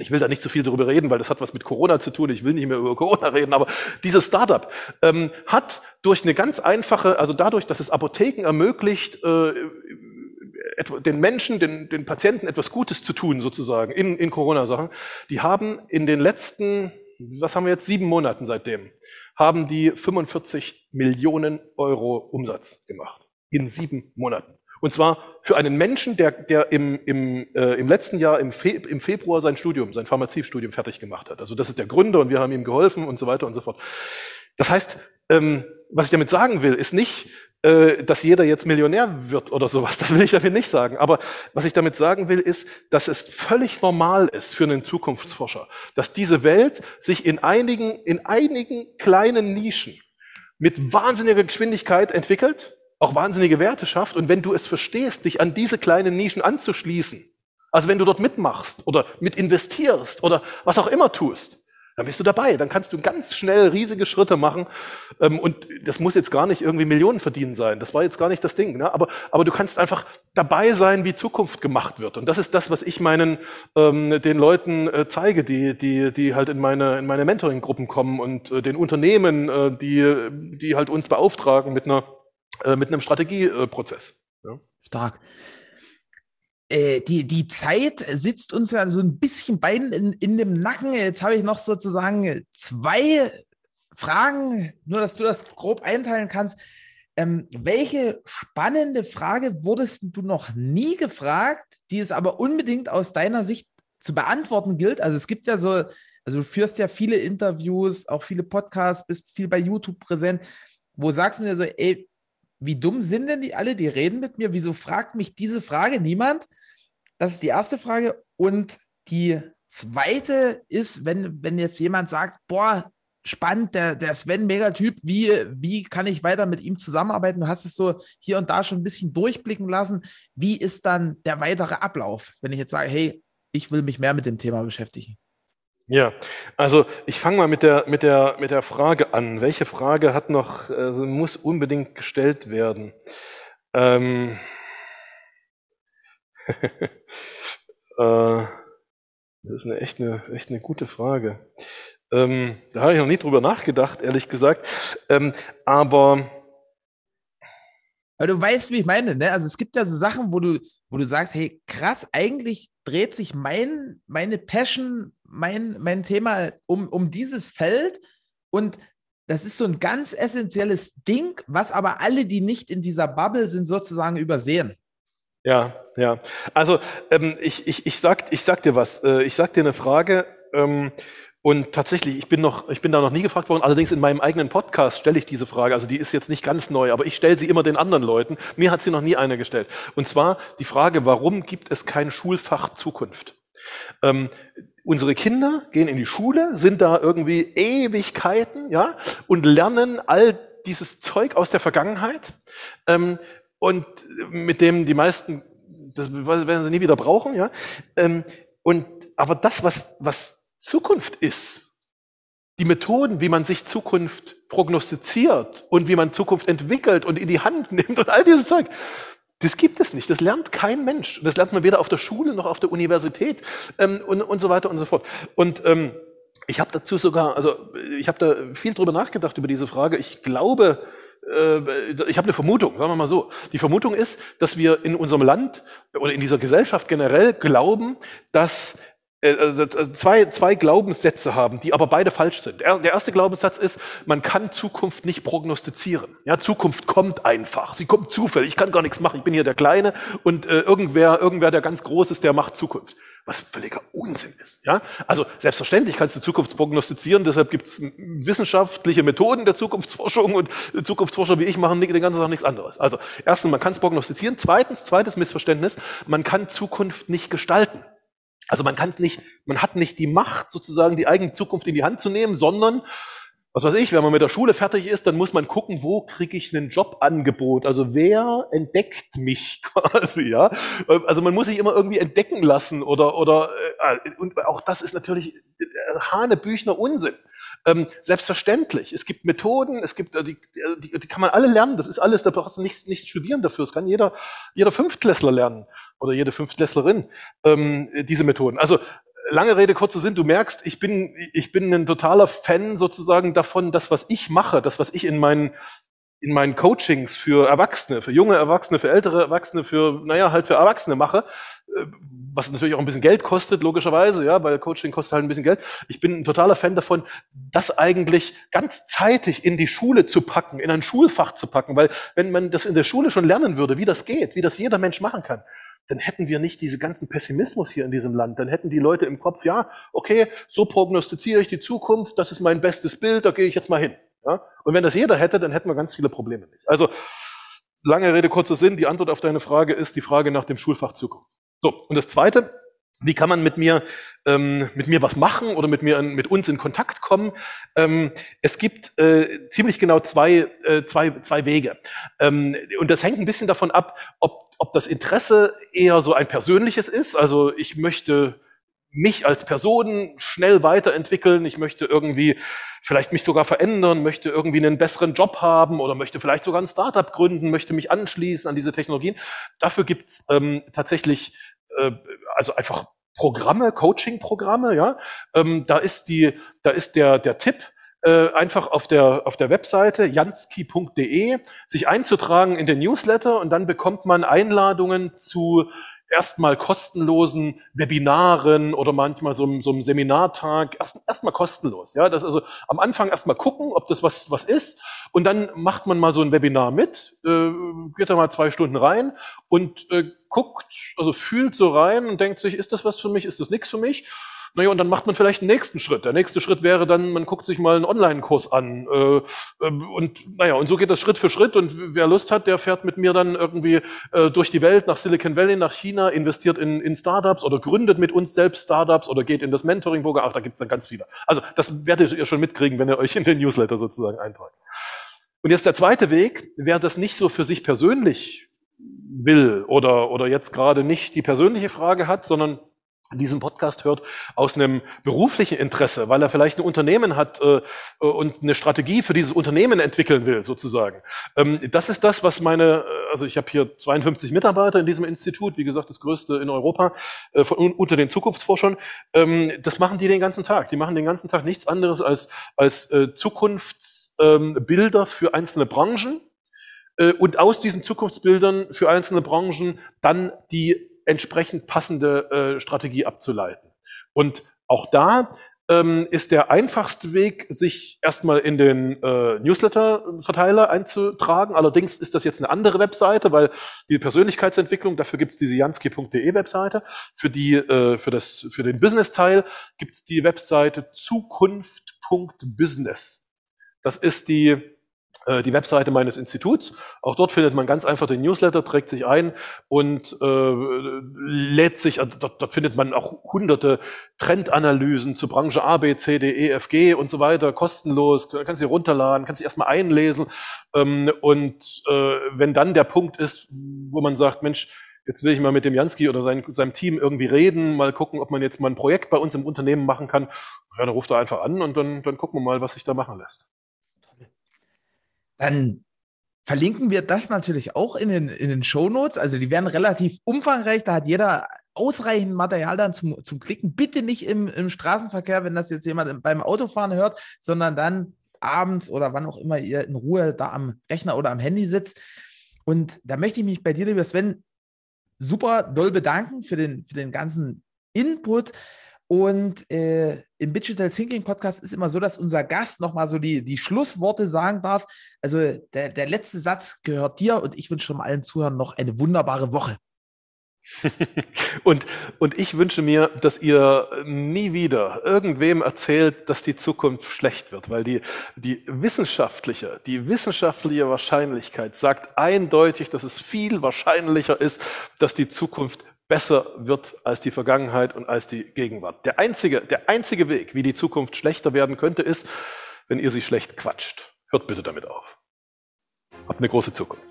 [SPEAKER 2] ich will da nicht zu so viel darüber reden, weil das hat was mit Corona zu tun. Ich will nicht mehr über Corona reden, aber dieses Startup ähm, hat durch eine ganz einfache, also dadurch, dass es Apotheken ermöglicht, äh, den Menschen, den, den Patienten etwas Gutes zu tun, sozusagen, in, in Corona-Sachen, die haben in den letzten, was haben wir jetzt, sieben Monaten seitdem, haben die 45 Millionen Euro Umsatz gemacht. In sieben Monaten. Und zwar für einen Menschen, der, der im, im, äh, im letzten Jahr im, Fe im Februar sein Studium, sein Pharmaziestudium fertig gemacht hat. Also das ist der Gründer und wir haben ihm geholfen und so weiter und so fort. Das heißt, ähm, was ich damit sagen will, ist nicht, äh, dass jeder jetzt Millionär wird oder sowas. Das will ich damit nicht sagen. Aber was ich damit sagen will, ist, dass es völlig normal ist für einen Zukunftsforscher, dass diese Welt sich in einigen, in einigen kleinen Nischen mit wahnsinniger Geschwindigkeit entwickelt auch wahnsinnige Werte schafft. Und wenn du es verstehst, dich an diese kleinen Nischen anzuschließen, also wenn du dort mitmachst oder mit investierst oder was auch immer tust, dann bist du dabei. Dann kannst du ganz schnell riesige Schritte machen. Ähm, und das muss jetzt gar nicht irgendwie Millionen verdienen sein. Das war jetzt gar nicht das Ding. Ne? Aber, aber du kannst einfach dabei sein, wie Zukunft gemacht wird. Und das ist das, was ich meinen ähm, den Leuten äh, zeige, die, die, die halt in meine, in meine Mentoring-Gruppen kommen und äh, den Unternehmen, äh, die, die halt uns beauftragen mit einer äh, mit einem Strategieprozess. Ja.
[SPEAKER 1] Stark. Äh, die, die Zeit sitzt uns ja so ein bisschen beiden in, in dem Nacken. Jetzt habe ich noch sozusagen zwei Fragen, nur dass du das grob einteilen kannst. Ähm, welche spannende Frage wurdest du noch nie gefragt, die es aber unbedingt aus deiner Sicht zu beantworten gilt? Also es gibt ja so Also du führst ja viele Interviews, auch viele Podcasts, bist viel bei YouTube präsent. Wo sagst du mir so, ey, wie dumm sind denn die alle, die reden mit mir? Wieso fragt mich diese Frage niemand? Das ist die erste Frage. Und die zweite ist, wenn, wenn jetzt jemand sagt, boah, spannend, der, der Sven, mega Typ, wie, wie kann ich weiter mit ihm zusammenarbeiten? Du hast es so hier und da schon ein bisschen durchblicken lassen. Wie ist dann der weitere Ablauf, wenn ich jetzt sage, hey, ich will mich mehr mit dem Thema beschäftigen?
[SPEAKER 2] Ja, also ich fange mal mit der, mit, der, mit der Frage an. Welche Frage hat noch, äh, muss unbedingt gestellt werden? Ähm, äh, das ist eine echt, eine echt eine gute Frage. Ähm, da habe ich noch nie drüber nachgedacht, ehrlich gesagt. Ähm, aber
[SPEAKER 1] aber du weißt, wie ich meine, ne? Also es gibt ja so Sachen, wo du, wo du sagst, hey, krass, eigentlich dreht sich mein, meine Passion, mein, mein Thema um, um dieses Feld und das ist so ein ganz essentielles Ding, was aber alle, die nicht in dieser Bubble sind, sozusagen übersehen.
[SPEAKER 2] Ja, ja. Also ähm, ich, ich, ich, sag, ich sag dir was. Äh, ich sag dir eine Frage. Ähm, und tatsächlich, ich bin noch, ich bin da noch nie gefragt worden. Allerdings in meinem eigenen Podcast stelle ich diese Frage. Also die ist jetzt nicht ganz neu, aber ich stelle sie immer den anderen Leuten. Mir hat sie noch nie einer gestellt. Und zwar die Frage: Warum gibt es kein Schulfach Zukunft? Ähm, unsere Kinder gehen in die Schule, sind da irgendwie Ewigkeiten, ja, und lernen all dieses Zeug aus der Vergangenheit ähm, und mit dem die meisten, das werden sie nie wieder brauchen, ja. Ähm, und aber das, was was Zukunft ist. Die Methoden, wie man sich Zukunft prognostiziert und wie man Zukunft entwickelt und in die Hand nimmt und all dieses Zeug, das gibt es nicht. Das lernt kein Mensch. Das lernt man weder auf der Schule noch auf der Universität ähm, und, und so weiter und so fort. Und ähm, ich habe dazu sogar, also ich habe da viel drüber nachgedacht über diese Frage. Ich glaube, äh, ich habe eine Vermutung, sagen wir mal so. Die Vermutung ist, dass wir in unserem Land oder in dieser Gesellschaft generell glauben, dass äh, äh, äh, zwei, zwei Glaubenssätze haben, die aber beide falsch sind. Der erste Glaubenssatz ist, man kann Zukunft nicht prognostizieren. Ja, Zukunft kommt einfach. Sie kommt zufällig. Ich kann gar nichts machen. Ich bin hier der Kleine und äh, irgendwer, irgendwer, der ganz groß ist, der macht Zukunft. Was völliger Unsinn ist. Ja, also selbstverständlich kannst du Zukunft prognostizieren. Deshalb gibt es wissenschaftliche Methoden der Zukunftsforschung und Zukunftsforscher wie ich machen den ganzen Tag nichts anderes. Also erstens, man kann es prognostizieren. Zweitens, zweites Missverständnis, man kann Zukunft nicht gestalten. Also man kann es nicht, man hat nicht die Macht, sozusagen die eigene Zukunft in die Hand zu nehmen, sondern was weiß ich, wenn man mit der Schule fertig ist, dann muss man gucken, wo kriege ich ein Jobangebot? Also wer entdeckt mich quasi, ja? Also man muss sich immer irgendwie entdecken lassen oder oder äh, und auch das ist natürlich äh, Hanebüchner Unsinn. Ähm, selbstverständlich. Es gibt Methoden, es gibt, äh, die, die, die kann man alle lernen. Das ist alles, da brauchst du nichts, nichts studieren dafür. Das kann jeder, jeder Fünftklässler lernen oder jede Fünftklässlerin ähm, diese Methoden. Also lange Rede, kurzer Sinn, du merkst, ich bin, ich bin ein totaler Fan sozusagen davon, das, was ich mache, das, was ich in meinen in meinen Coachings für Erwachsene, für junge Erwachsene, für ältere Erwachsene, für, naja, halt für Erwachsene mache, äh, was natürlich auch ein bisschen Geld kostet, logischerweise, ja, weil Coaching kostet halt ein bisschen Geld. Ich bin ein totaler Fan davon, das eigentlich ganz zeitig in die Schule zu packen, in ein Schulfach zu packen, weil wenn man das in der Schule schon lernen würde, wie das geht, wie das jeder Mensch machen kann, dann hätten wir nicht diese ganzen Pessimismus hier in diesem Land. Dann hätten die Leute im Kopf, ja, okay, so prognostiziere ich die Zukunft, das ist mein bestes Bild, da gehe ich jetzt mal hin. Ja? Und wenn das jeder hätte, dann hätten wir ganz viele Probleme nicht. Also, lange Rede, kurzer Sinn, die Antwort auf deine Frage ist die Frage nach dem Schulfach Zukunft. So, und das Zweite, wie kann man mit mir, ähm, mit mir was machen oder mit mir, mit uns in Kontakt kommen? Ähm, es gibt äh, ziemlich genau zwei, äh, zwei, zwei Wege. Ähm, und das hängt ein bisschen davon ab, ob, ob das Interesse eher so ein persönliches ist. Also ich möchte mich als Person schnell weiterentwickeln. Ich möchte irgendwie vielleicht mich sogar verändern, möchte irgendwie einen besseren Job haben oder möchte vielleicht sogar ein Startup gründen, möchte mich anschließen an diese Technologien. Dafür gibt's ähm, tatsächlich äh, also einfach Programme, Coaching-Programme, ja. Ähm, da ist die, da ist der, der Tipp, äh, einfach auf der, auf der Webseite jansky.de sich einzutragen in den Newsletter und dann bekommt man Einladungen zu erstmal kostenlosen Webinaren oder manchmal so, so einem Seminartag, erst, erstmal kostenlos. Ja, das also am Anfang erstmal gucken, ob das was, was ist. Und dann macht man mal so ein Webinar mit, äh, geht da mal zwei Stunden rein und äh, guckt, also fühlt so rein und denkt sich, ist das was für mich, ist das nichts für mich? Naja, und dann macht man vielleicht einen nächsten Schritt. Der nächste Schritt wäre dann, man guckt sich mal einen Online-Kurs an. Äh, ähm, und naja, und so geht das Schritt für Schritt. Und wer Lust hat, der fährt mit mir dann irgendwie äh, durch die Welt, nach Silicon Valley, nach China, investiert in, in Startups oder gründet mit uns selbst Startups oder geht in das Mentoring-Programm. Ach, da gibt es dann ganz viele. Also das werdet ihr schon mitkriegen, wenn ihr euch in den Newsletter sozusagen eintragt. Und jetzt der zweite Weg, wer das nicht so für sich persönlich will oder, oder jetzt gerade nicht die persönliche Frage hat, sondern diesen Podcast hört aus einem beruflichen Interesse, weil er vielleicht ein Unternehmen hat äh, und eine Strategie für dieses Unternehmen entwickeln will, sozusagen. Ähm, das ist das, was meine, äh, also ich habe hier 52 Mitarbeiter in diesem Institut, wie gesagt, das größte in Europa, äh, von, unter den Zukunftsforschern. Ähm, das machen die den ganzen Tag. Die machen den ganzen Tag nichts anderes als, als äh, Zukunftsbilder ähm, für einzelne Branchen äh, und aus diesen Zukunftsbildern für einzelne Branchen dann die entsprechend passende äh, Strategie abzuleiten. Und auch da ähm, ist der einfachste Weg, sich erstmal in den äh, Newsletter-Verteiler einzutragen. Allerdings ist das jetzt eine andere Webseite, weil die Persönlichkeitsentwicklung, dafür gibt es diese jansky.de Webseite. Für, die, äh, für, das, für den Business-Teil gibt es die Webseite zukunft.business. Das ist die die Webseite meines Instituts. Auch dort findet man ganz einfach den Newsletter, trägt sich ein und äh, lädt sich, also dort, dort findet man auch hunderte Trendanalysen zur Branche A, B, C, D, E, F, G und so weiter, kostenlos, kannst sie runterladen, kannst sie erstmal einlesen. Ähm, und äh, wenn dann der Punkt ist, wo man sagt, Mensch, jetzt will ich mal mit dem Jansky oder sein, seinem Team irgendwie reden, mal gucken, ob man jetzt mal ein Projekt bei uns im Unternehmen machen kann, ja, dann ruft er einfach an und dann, dann gucken wir mal, was sich da machen lässt
[SPEAKER 1] dann verlinken wir das natürlich auch in den, in den Show Notes. Also die werden relativ umfangreich. Da hat jeder ausreichend Material dann zum, zum Klicken. Bitte nicht im, im Straßenverkehr, wenn das jetzt jemand beim Autofahren hört, sondern dann abends oder wann auch immer ihr in Ruhe da am Rechner oder am Handy sitzt. Und da möchte ich mich bei dir, lieber Sven, super doll bedanken für den, für den ganzen Input. Und äh, im Digital Thinking Podcast ist immer so, dass unser Gast nochmal so die, die Schlussworte sagen darf. Also der, der letzte Satz gehört dir und ich wünsche allen Zuhörern noch eine wunderbare Woche.
[SPEAKER 2] und, und ich wünsche mir, dass ihr nie wieder irgendwem erzählt, dass die Zukunft schlecht wird, weil die, die wissenschaftliche, die wissenschaftliche Wahrscheinlichkeit sagt eindeutig, dass es viel wahrscheinlicher ist, dass die Zukunft besser wird als die Vergangenheit und als die Gegenwart. Der einzige, der einzige Weg, wie die Zukunft schlechter werden könnte, ist, wenn ihr sie schlecht quatscht. Hört bitte damit auf. Habt eine große Zukunft.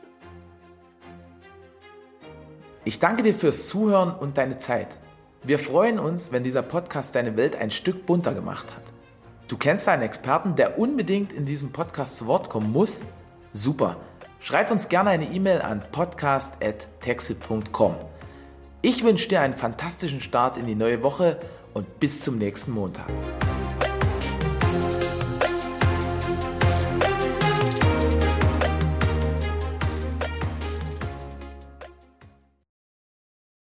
[SPEAKER 1] Ich danke dir fürs Zuhören und deine Zeit. Wir freuen uns, wenn dieser Podcast deine Welt ein Stück bunter gemacht hat. Du kennst einen Experten, der unbedingt in diesem Podcast zu Wort kommen muss? Super. Schreib uns gerne eine E-Mail an podcast.texit.com. Ich wünsche dir einen fantastischen Start in die neue Woche und bis zum nächsten Montag.